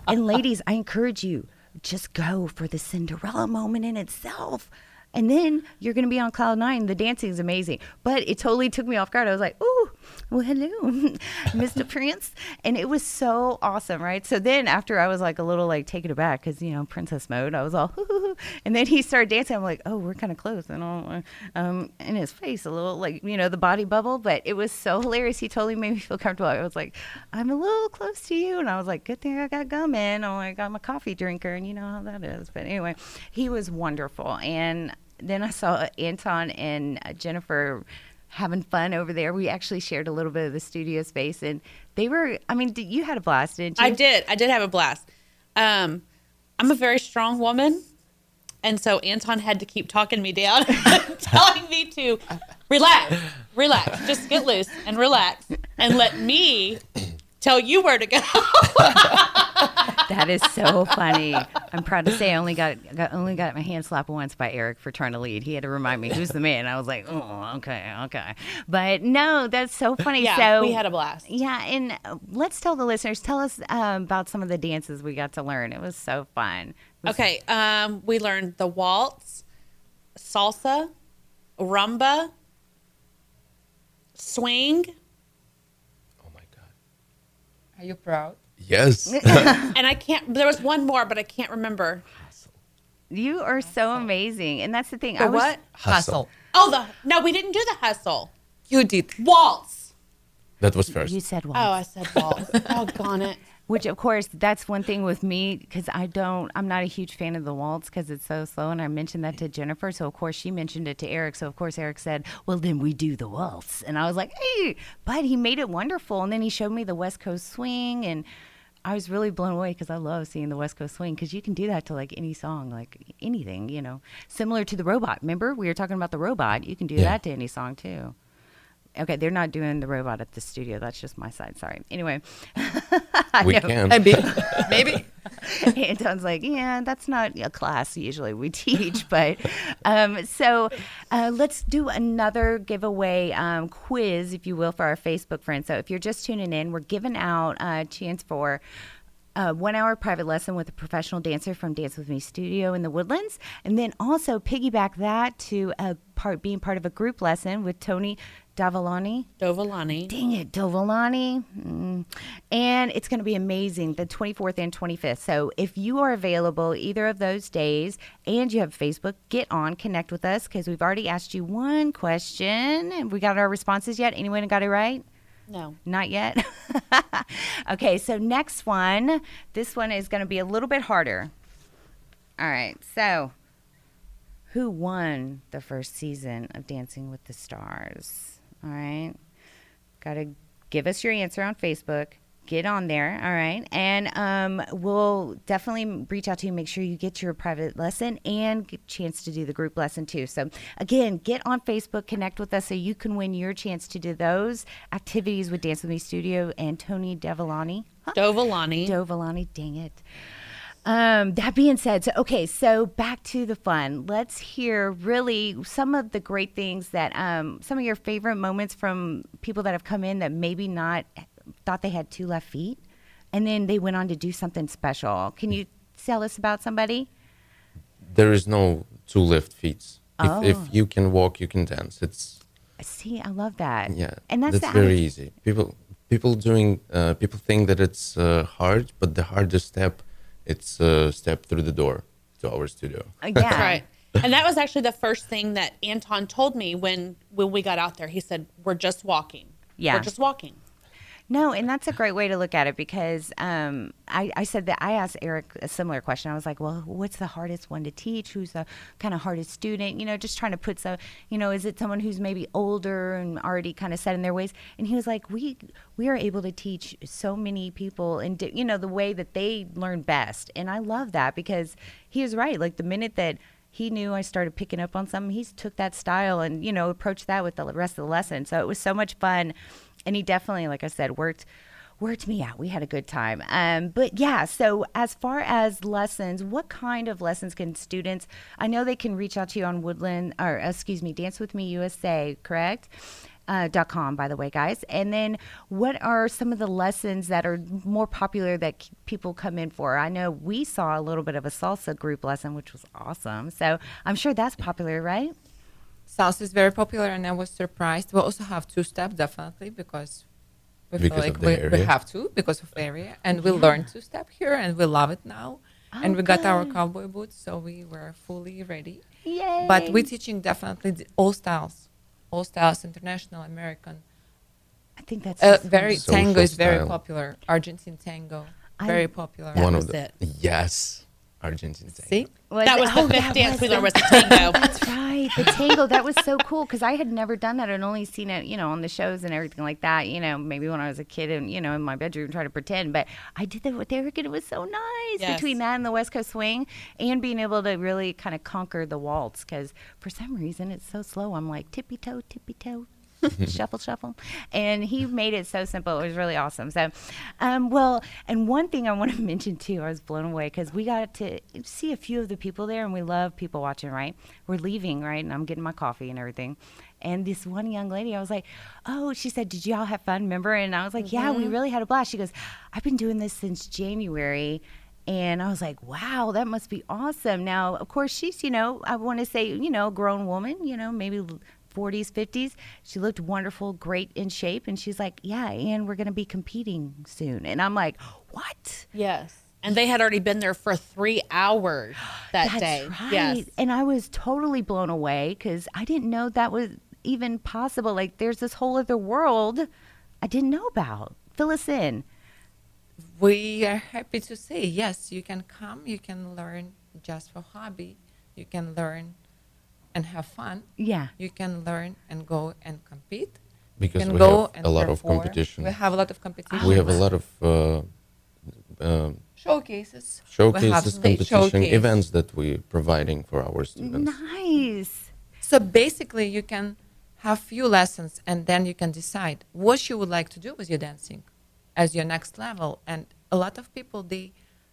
And ladies, I encourage you, just go for the Cinderella moment in itself. And then you're going to be on cloud nine. The dancing is amazing. But it totally took me off guard. I was like, ooh, well, hello, Mr. Prince. And it was so awesome, right? So then after I was like a little like taken aback because, you know, princess mode, I was all, and then he started dancing. I'm like, oh, we're kind of close. And all, um, in his face, a little like, you know, the body bubble. But it was so hilarious. He totally made me feel comfortable. I was like, I'm a little close to you. And I was like, good thing I got gum in. Oh, I got my coffee drinker. And you know how that is. But anyway, he was wonderful. And then I saw Anton and uh, Jennifer having fun over there. We actually shared a little bit of the studio space, and they were. I mean, you had a blast, didn't you? I did. I did have a blast. Um, I'm a very strong woman. And so Anton had to keep talking me down, telling me to relax, relax, just get loose and relax and let me tell you where to go. That is so funny. I'm proud to say I only got, got only got my hand slapped once by Eric for trying to lead. He had to remind me who's the man. I was like, oh, okay, okay. But no, that's so funny. yeah, so we had a blast. Yeah, and uh, let's tell the listeners. Tell us um, about some of the dances we got to learn. It was so fun. Was- Okay, um, we learned the waltz, salsa, rumba, swing, Oh my god! Are you proud? Yes. and I can't. There was one more, but I can't remember. You are so amazing, and that's the thing. The I was, what? Hustle. Oh, the no, we didn't do the hustle. You did. Waltz. That was first. You said waltz. Oh. I said waltz. oh, gone it. Which, of course, that's one thing with me because I don't, I'm not a huge fan of the waltz because it's so slow. And I mentioned that to Jennifer. So, of course, she mentioned it to Eric. So, of course, Eric said, Well, then we do the waltz. And I was like, Hey, but he made it wonderful. And then he showed me the West Coast swing. And I was really blown away because I love seeing the West Coast swing because you can do that to like any song, like anything, you know, similar to the robot. Remember, we were talking about the robot. You can do Yeah. that to any song too. Okay, they're not doing the robot at the studio. That's just my side. Sorry. Anyway, we know. can. Maybe, maybe. Anton's like, yeah, that's not a class usually we teach, but um, so uh, let's do another giveaway um, quiz, if you will, for our Facebook friends. So if you're just tuning in, we're giving out a chance for a one hour private lesson with a professional dancer from Dance With Me Studio in the Woodlands. And then also piggyback that to a part being part of a group lesson with Tony Davalani. Dovolani. Dang it, Dovolani. Mm. And it's going to be amazing the 24th and 25th. So if you are available either of those days and you have Facebook, get on, connect with us because we've already asked you one question. and we got our responses yet? Anyone got it right? No. Not yet. okay, so next one. This one is going to be a little bit harder. All right, so who won the first season of Dancing with the Stars? All right, got to give us your answer on Facebook. Get on there, all right, and um, we'll definitely reach out to you. Make sure you get your private lesson and get a chance to do the group lesson too. So again, get on Facebook, connect with us, so you can win your chance to do those activities with Dance with Me Studio and Tony Devolani. Huh? Dovolani. Dovolani, dang it. Um, that being said, so okay, so back to the fun. Let's hear really some of the great things that um, some of your favorite moments from people that have come in that maybe not thought they had two left feet, and then they went on to do something special. Can you tell us about somebody? There is no two left feet. Oh. If, if you can walk, you can dance. It's See, I love that. yeah, and that's, the very atti- easy. People people doing uh, people think that it's uh, hard, but the hardest step it's a step through the door to our studio. Uh, yeah, right. And that was actually the first thing that Anton told me when when we got out there. He said, "We're just walking. Yeah. we're just walking." No, and that's a great way to look at it because um, I, I said that I asked Eric a similar question. I was like, well, what's the hardest one to teach? Who's the kind of hardest student? You know, just trying to put some, you know, is it someone who's maybe older and already kind of set in their ways? And he was like, we we are able to teach so many people and you know the way that they learn best, and I love that because he is right. Like the minute that he knew I started picking up on something. He took that style and you know approached that with the rest of the lesson. So it was so much fun, and he definitely, like I said, worked worked me out. We had a good time. Um, but yeah, so as far as lessons, what kind of lessons can students? I know they can reach out to you on Woodland or excuse me, Dance with Me USA, correct? Uh, dot com by the way guys and then what are some of the lessons that are more popular that people come in for i know we saw a little bit of a salsa group lesson which was awesome so i'm sure that's popular right Salsa is very popular, and I was surprised. We also have two step definitely because we feel like we, we have to because of the area, and we learned two step here, and we love it now. and Oh, we got our cowboy boots, so we were fully ready. Yay. But we're teaching definitely all styles, all styles, international, American. i think that's Uh, very Social tango is very popular. Argentine tango, I- very popular. That One was of the it. yes, Argentine. tango. See, that was the oh, fifth dance we learned was the- the tango. That's right, the tango. That was so cool because I had never done that. I'd only seen it, you know, on the shows and everything like that. You know, maybe when I was a kid and you know in my bedroom trying to pretend. But I did that with Eric, and it was so nice Yes. between that and the West Coast swing, and being able to really kind of conquer the waltz because for some reason it's so slow. I'm like tippy toe, tippy toe. shuffle, shuffle. And he made it so simple. It was really awesome. So, um, well, and one thing I want to mention too, I was blown away because we got to see a few of the people there and we love people watching, right? We're leaving, right? And I'm getting my coffee and everything. And this one young lady, I was like, oh, she said, did y'all have fun? Remember? And I was like, yeah, we really had a blast. She goes, I've been doing this since January. And I was like, wow, that must be awesome. Now, of course, she's, you know, I want to say, you know, a grown woman, you know, maybe 40s, 50s. She looked wonderful, great in shape. And she's like, yeah, and we're going to be competing soon. And I'm like, what? Yes. And they had already been there for three hours that That's day. right. Yes. And I was totally blown away because I didn't know that was even possible. Like, there's this whole other world I didn't know about. Fill us in. we are happy to say yes. You can come. You can learn just for hobby. You can learn and have fun. Yeah. You can learn and go and compete. Because you can we go have and a lot of competition. We have a lot of competition. we have a lot of uh, um showcases. we have showcases, state competition, showcase. events that we're providing for our students. Nice. So basically, you can have few lessons, and then you can decide what you would like to do with your dancing as your next level. And a lot of people they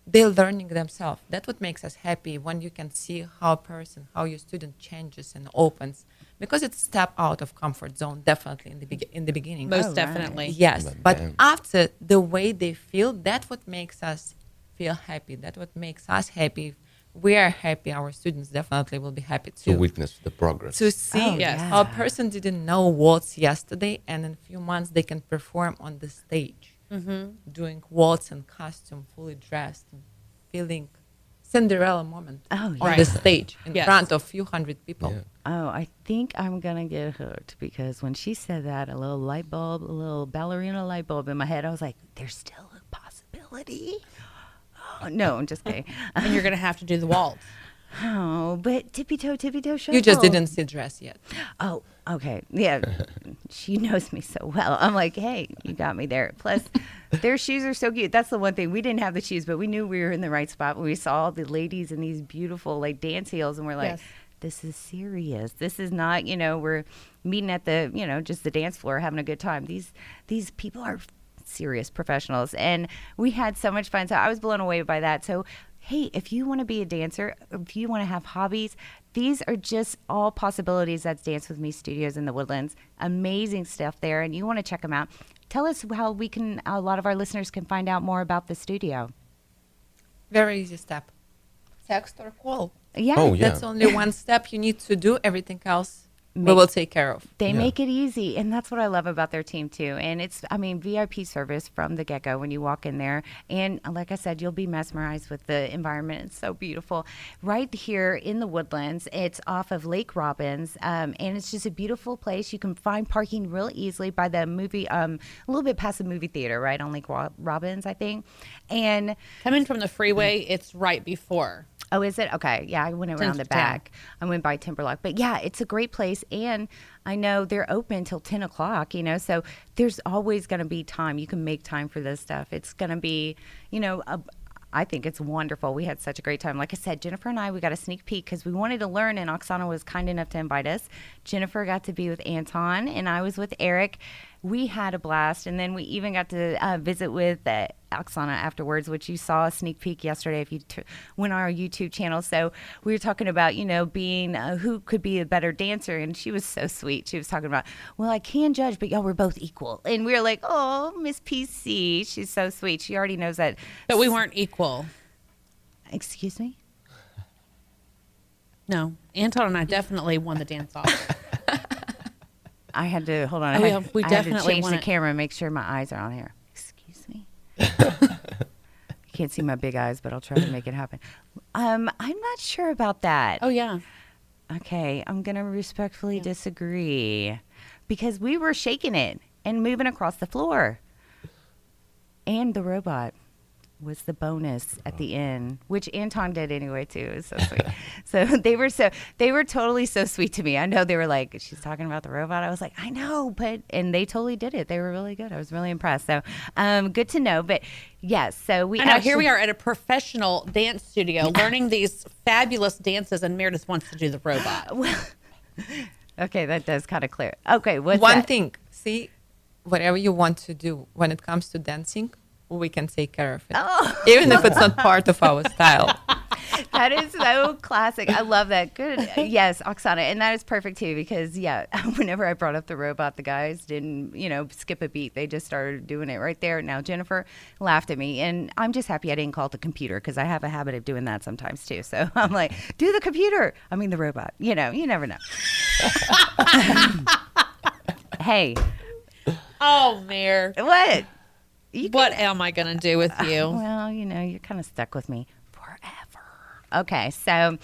they're learning themselves. That's what makes us happy when you can see how a person, how your student changes and opens, because it's step out of comfort zone definitely in the be- in the beginning. Most oh, right. definitely. Yes, But but then- after the way they feel, that's what makes us feel happy. That's what makes us happy. We are happy. Our students definitely will be happy too. to witness the progress. To see Oh, Yes. how a person didn't know waltz yesterday, and in a few months they can perform on the stage, Mm-hmm. doing waltz and costume, fully dressed, and feeling Cinderella moment Oh, on Right. the stage in Yes. front of a few hundred people. Yeah. Oh, I think I'm gonna get hooked because when she said that, a little light bulb, a little ballerina light bulb in my head, I was like, "There's still a possibility." Oh, no, I'm just kidding. And you're going to have to do the waltz. Oh, but tippy toe, tippy toe shuffle. You just oh. didn't see dress yet. Oh, okay. Yeah. she knows me so well. I'm like, hey, you got me there. Plus, their shoes are so cute. That's the one thing. We didn't have the shoes, but we knew we were in the right spot when we saw all the ladies in these beautiful, like, dance heels. And we're like, Yes. this is serious. This is not, you know, we're meeting at the, you know, just the dance floor having a good time. These, these people are serious professionals. And we had so much fun. So I was blown away by that. So, hey, if you want to be a dancer, if you want to have hobbies, these are just all possibilities that's Dance With Me Studios in the Woodlands. Amazing stuff there. And you want to check them out. Tell us how we can, a lot of our listeners can find out more about the studio. Very easy step. Text or call. Yeah. Oh, yeah. That's only one step you need to do. Everything else we Make- will take care of. They Yeah. make it easy, and that's what I love about their team too. And it's, I mean, VIP service from the get go when you walk in there. And like I said, you'll be mesmerized with the environment. It's so beautiful, right here in the woodlands. It's off of Lake Robbins, um, and it's just a beautiful place. You can find parking real easily by the movie, um, a little bit past the movie theater, right on Lake Robbins, I think. And Coming from the freeway, it's right before. Oh, is it? Okay. Yeah, I went around the back. I went by Timberloch. But yeah, it's a great place. And I know they're open till 10 o'clock, you know, so there's always going to be time. You can make time for this stuff. It's going to be, you know, a, I think it's wonderful. We had such a great time. Like I said, Jennifer and I, we got a sneak peek because we wanted to learn, and Oksana was kind enough to invite us. Jennifer got to be with Anton, and I was with Eric. We had a blast, and then we even got to uh, visit with uh, Oksana afterwards, which you saw a sneak peek yesterday if you t- went on our YouTube channel. So we were talking about, you know, being uh, who could be a better dancer, and she was so sweet. She was talking about, well, I can judge, but y'all were both equal, and we were like, oh, Miss PC, she's so sweet. She already knows that. But we weren't equal. Excuse me. No. Anton and I definitely won the dance off. I had to hold on. I Oh, had, yeah, we I had to definitely change the it. camera and make sure my eyes are on here. Excuse me. you can't see my big eyes, but I'll try to make it happen. Um, I'm not sure about that. oh, yeah. Okay, I'm gonna respectfully disagree because we were shaking it and moving across the floor, and the robot was the bonus at the end, which Anton did anyway too. So sweet. so they were so they were totally so sweet to me. I know they were like, she's talking about the robot. I was like, I know, but and they totally did it. They were really good. I was really impressed. So um, good to know. But yes, so we I know. here we are at a professional dance studio learning these fabulous dances, and Meredith wants to do the robot. well, Okay, that does kind of clear. Okay, what's One that? thing, see, whatever you want to do when it comes to dancing, we can take care of it. Oh. Even if it's not part of our style. that is so classic. I love that. Good. Yes, Oksana. And that is perfect too because, yeah, whenever I brought up the robot, the guys didn't, you know, skip a beat. They just started doing it right there. Now, Jennifer laughed at me. And I'm just happy I didn't call it the computer because I have a habit of doing that sometimes too. So I'm like, do the computer. I mean, the robot. You know, you never know. hey, Oh, Mayor. what? You What am I going to do with uh, you? Well, you know, you're kind of stuck with me forever. Okay, so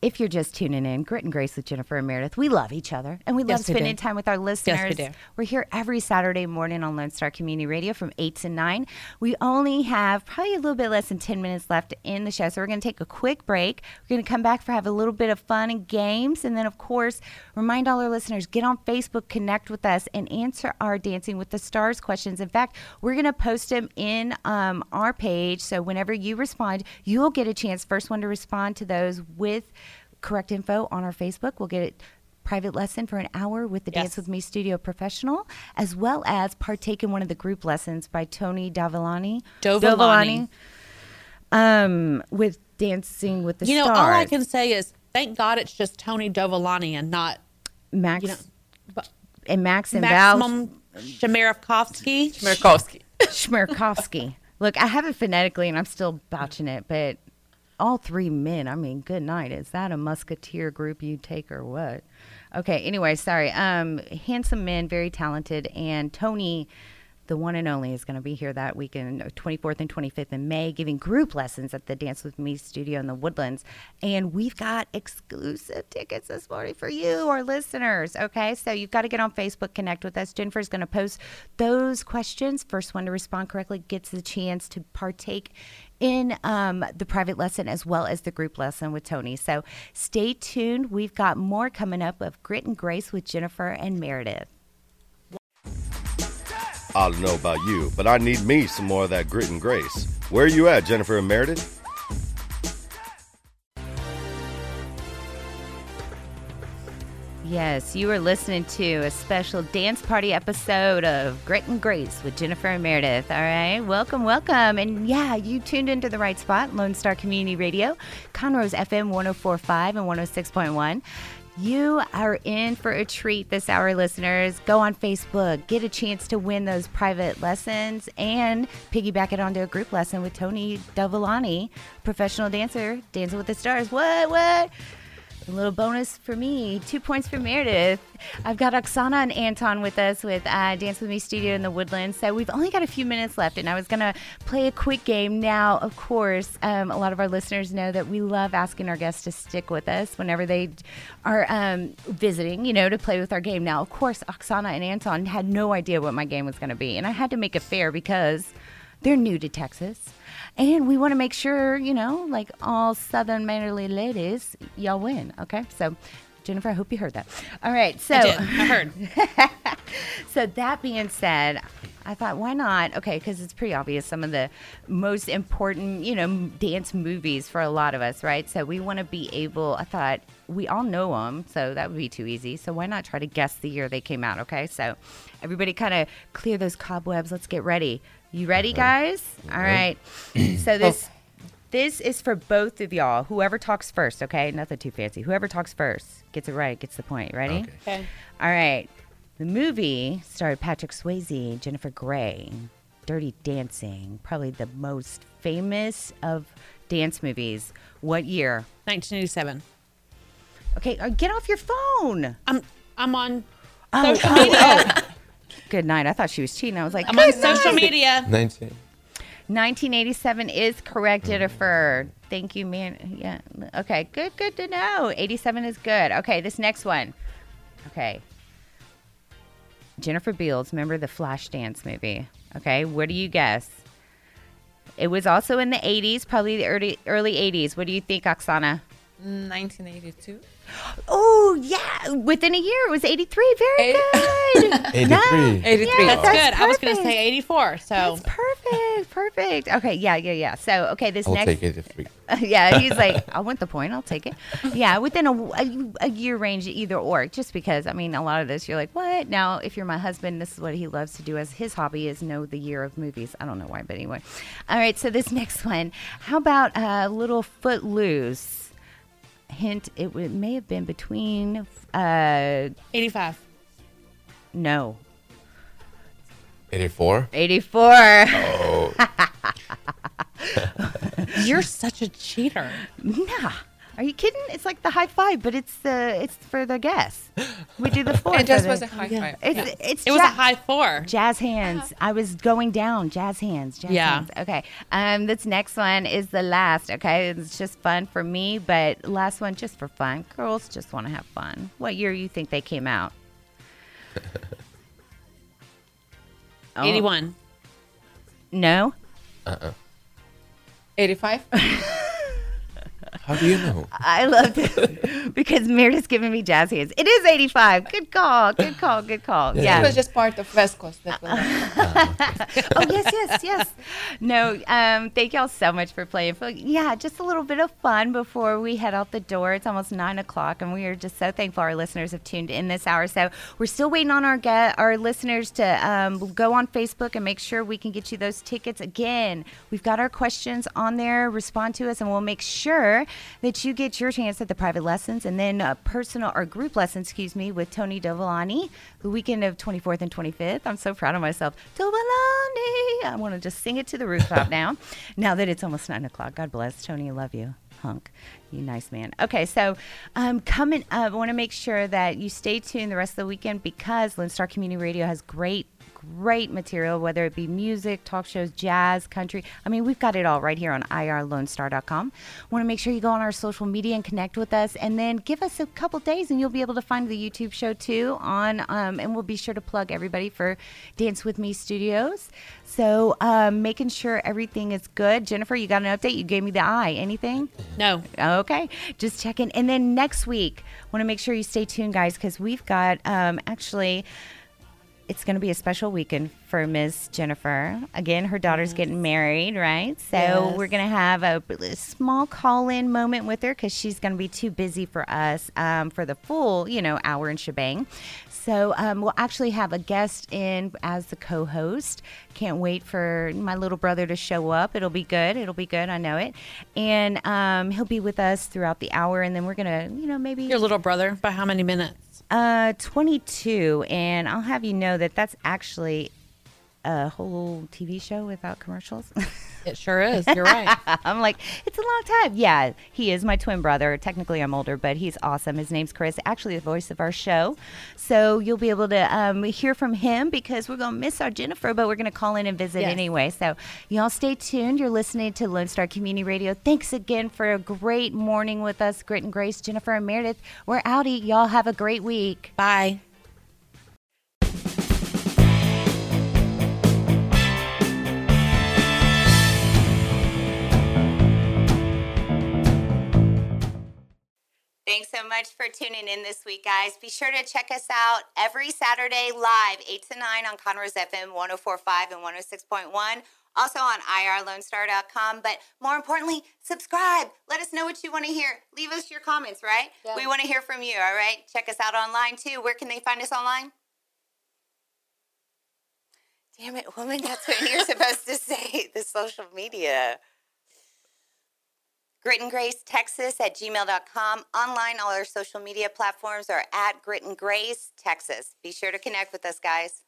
if you're just tuning in, Grit and Grace with Jennifer and Meredith, we love each other and we love Yes, we spending do. time with our listeners. do. We're here every Saturday morning on Lone Star Community Radio from 8 to 9. We only have probably a little bit less than 10 minutes left in the show, so we're going to take a quick break. We're going to come back for have a little bit of fun and games, and then, of course, remind all our listeners get on Facebook, connect with us, and answer our Dancing with the Stars questions. In fact, we're going to post them in um, our page, so whenever you respond, you'll get a chance, first one to respond to those with correct info on our Facebook. We'll get it private lesson for an hour with the Yes. Dance with Me studio professional, as well as partake in one of the group lessons by Tony Davilani. Dovolani. Um, with Dancing with the You know, Stars. all I can say is thank God it's just Tony Dovolani and not Max you know, but and Max and Val Maximum Shamarovkovsky. Merkowski. Schmerkovsky. Look, I have it phonetically, and I'm still botching it, but all three men. I mean, good night. Is that a musketeer group you take or what? Okay. Anyway, sorry. Um, handsome men, very talented, and Tony. The one and only is going to be here that weekend, 24th and 25th in May, giving group lessons at the Dance with Me studio in the Woodlands. And we've got exclusive tickets this morning for you, our listeners. Okay, so you've got to get on Facebook, connect with us. Jennifer's going to post those questions. First one to respond correctly gets the chance to partake in um, the private lesson as well as the group lesson with Tony. So stay tuned. We've got more coming up of Grit and Grace with Jennifer and Meredith. I don't know about you, but I need me some more of that grit and grace. Where are you at, Jennifer and Meredith? Yes, you are listening to a special dance party episode of Grit and Grace with Jennifer and Meredith. All right, welcome, welcome. And yeah, you tuned into the right spot, Lone Star Community Radio, Conroe's FM 1045 and 106.1. You are in for a treat this hour, listeners. Go on Facebook, get a chance to win those private lessons, and piggyback it onto a group lesson with Tony Davolani, professional dancer, Dancing with the Stars. What, what? A little bonus for me, two points for Meredith. I've got Oksana and Anton with us with uh, Dance With Me Studio in the Woodlands. So we've only got a few minutes left, and I was going to play a quick game. Now, of course, um, a lot of our listeners know that we love asking our guests to stick with us whenever they are um, visiting, you know, to play with our game. Now, of course, Oksana and Anton had no idea what my game was going to be, and I had to make it fair because they're new to Texas. And we want to make sure, you know, like all Southern mannerly ladies, y'all win. Okay. So, Jennifer, I hope you heard that. All right. So, I did. I heard. so that being said, I thought, why not? Okay, because it's pretty obvious some of the most important, you know, dance movies for a lot of us, right? So we want to be able. I thought we all know them, so that would be too easy. So why not try to guess the year they came out? Okay, so everybody kind of clear those cobwebs. Let's get ready. You ready, guys? All right. so this. This is for both of y'all. Whoever talks first, okay? Nothing too fancy. Whoever talks first gets it right, gets the point. Ready? Okay. Okay. All right. The movie starred Patrick Swayze, Jennifer Grey, Dirty Dancing, probably the most famous of dance movies. What year? 1987. Okay, uh, get off your phone. I'm I'm on Oh, social oh, media. Good night. I thought she was cheating. I was like, I'm on social night." media. 19. 1987 is correct, Jennifer. Thank you, man. Yeah. Okay. Good. Good to know. 87 is good. Okay. This next one. Okay. Jennifer Beals. Remember the Flashdance movie? Okay. What do you guess? It was also in the 80s, probably the early early 80s. What do you think, Oksana? 1982. Oh yeah, within a year it was 83. Very Eight- good. 83. No. 83. Yeah, That's, that's good. I was going to say 84. So That's perfect. Perfect. Okay. Yeah. Yeah. Yeah. So okay. This I'll next. take 83. yeah, he's like, I want the point. I'll take it. Yeah, within a, a, a year range, either or. Just because, I mean, a lot of this, you're like, what? Now, if you're my husband, this is what he loves to do as his hobby is know the year of movies. I don't know why, but anyway. All right, so this next one. How about a little Footloose? Hint: It w- may have been between. Uh, 85. no, 84. 84. Oh, You're such a cheater. Nah. Are you kidding? It's like the high five, but it's the it's for the guess. We do the four. It for just the- was a high five. It's it's It was a high four. jazz hands. I was going down. Jazz hands. Jazz Yeah. hands. Okay. Um, this next one is the last. Okay, it's just fun for me, but last one just for fun. Girls just want to have fun. What year do you think they came out? Oh, 81. No. 85. How do you know? I love it because Meredith's giving me jazz hands. It is 85. Good call. Good call. Good call. Yeah. It was just part of West Coast. That was oh yes, yes, yes. No, um, thank y'all so much for playing. Yeah, just a little bit of fun before we head out the door. It's almost nine o'clock, and we are just so thankful our listeners have tuned in this hour. So we're still waiting on our get our listeners to um, go on Facebook and make sure we can get you those tickets. Again, we've got our questions on there. Respond to us, and we'll make sure that you get your chance at the private lessons and then uh, personal or group lessons, excuse me, with Tony Dovolani the weekend of 24th and 25th. I'm so proud of myself. Dovolani. I want to just sing it to the rooftop now. Now that it's almost nine o'clock. God bless. Tony, I love you. Hunk. You nice man. Okay, so um, coming up, I want to make sure that you stay tuned the rest of the weekend because Lone Star Community Radio has great great material, whether it be music, talk shows, jazz, country. I mean, we've got it all right here on irlonestar.com. Want to make sure you go on our social media and connect with us, and then give us a couple days, and you'll be able to find the YouTube show too. On um, and we'll be sure to plug everybody for Dance with Me Studios. So um, making sure everything is good. Jennifer, you got an update? You gave me the eye. Anything? No. Okay, just checking. And then next week, want to make sure you stay tuned, guys, because we've got um, actually. It's going to be a special weekend for Miss Jennifer. Again, her daughter's getting married, right? So Yes. we're going to have a, a small call-in moment with her because she's going to be too busy for us um, for the full, you know, hour and shebang. So um, we'll actually have a guest in as the co-host. Can't wait for my little brother to show up. It'll be good. It'll be good. I know it. And um, he'll be with us throughout the hour, and then we're gonna, you know, maybe Your little brother, by how many minutes? Uh, 22, and I'll have you know that that's actually a whole TV show without commercials. It sure is. You're right. I'm like, it's a long time. Yeah, he is my twin brother. Technically, I'm older, but he's awesome. His name's Chris, actually the voice of our show. So you'll be able to um, hear from him because we're going to miss our Jennifer, but we're going to call in and visit Yes. anyway. So y'all stay tuned. You're listening to Lone Star Community Radio. Thanks again for a great morning with us, Grit and Grace, Jennifer and Meredith. We're outie. Y'all have a great week. Bye. Thanks so much for tuning in this week, guys. Be sure to check us out every Saturday live, 8 to 9 on Conroe's FM 1045 and 106.1. Also on irlonestar.com. But more importantly, subscribe. Let us know what you want to hear. Leave us your comments, right? Yeah. We want to hear from you, all right? Check us out online too. Where can they find us online? Damn it, woman, that's what you're supposed to say. The social media. Grit and Grace Texas at gmail.com. Online, all our social media platforms are at Grit and Grace Texas. Be sure to connect with us, guys.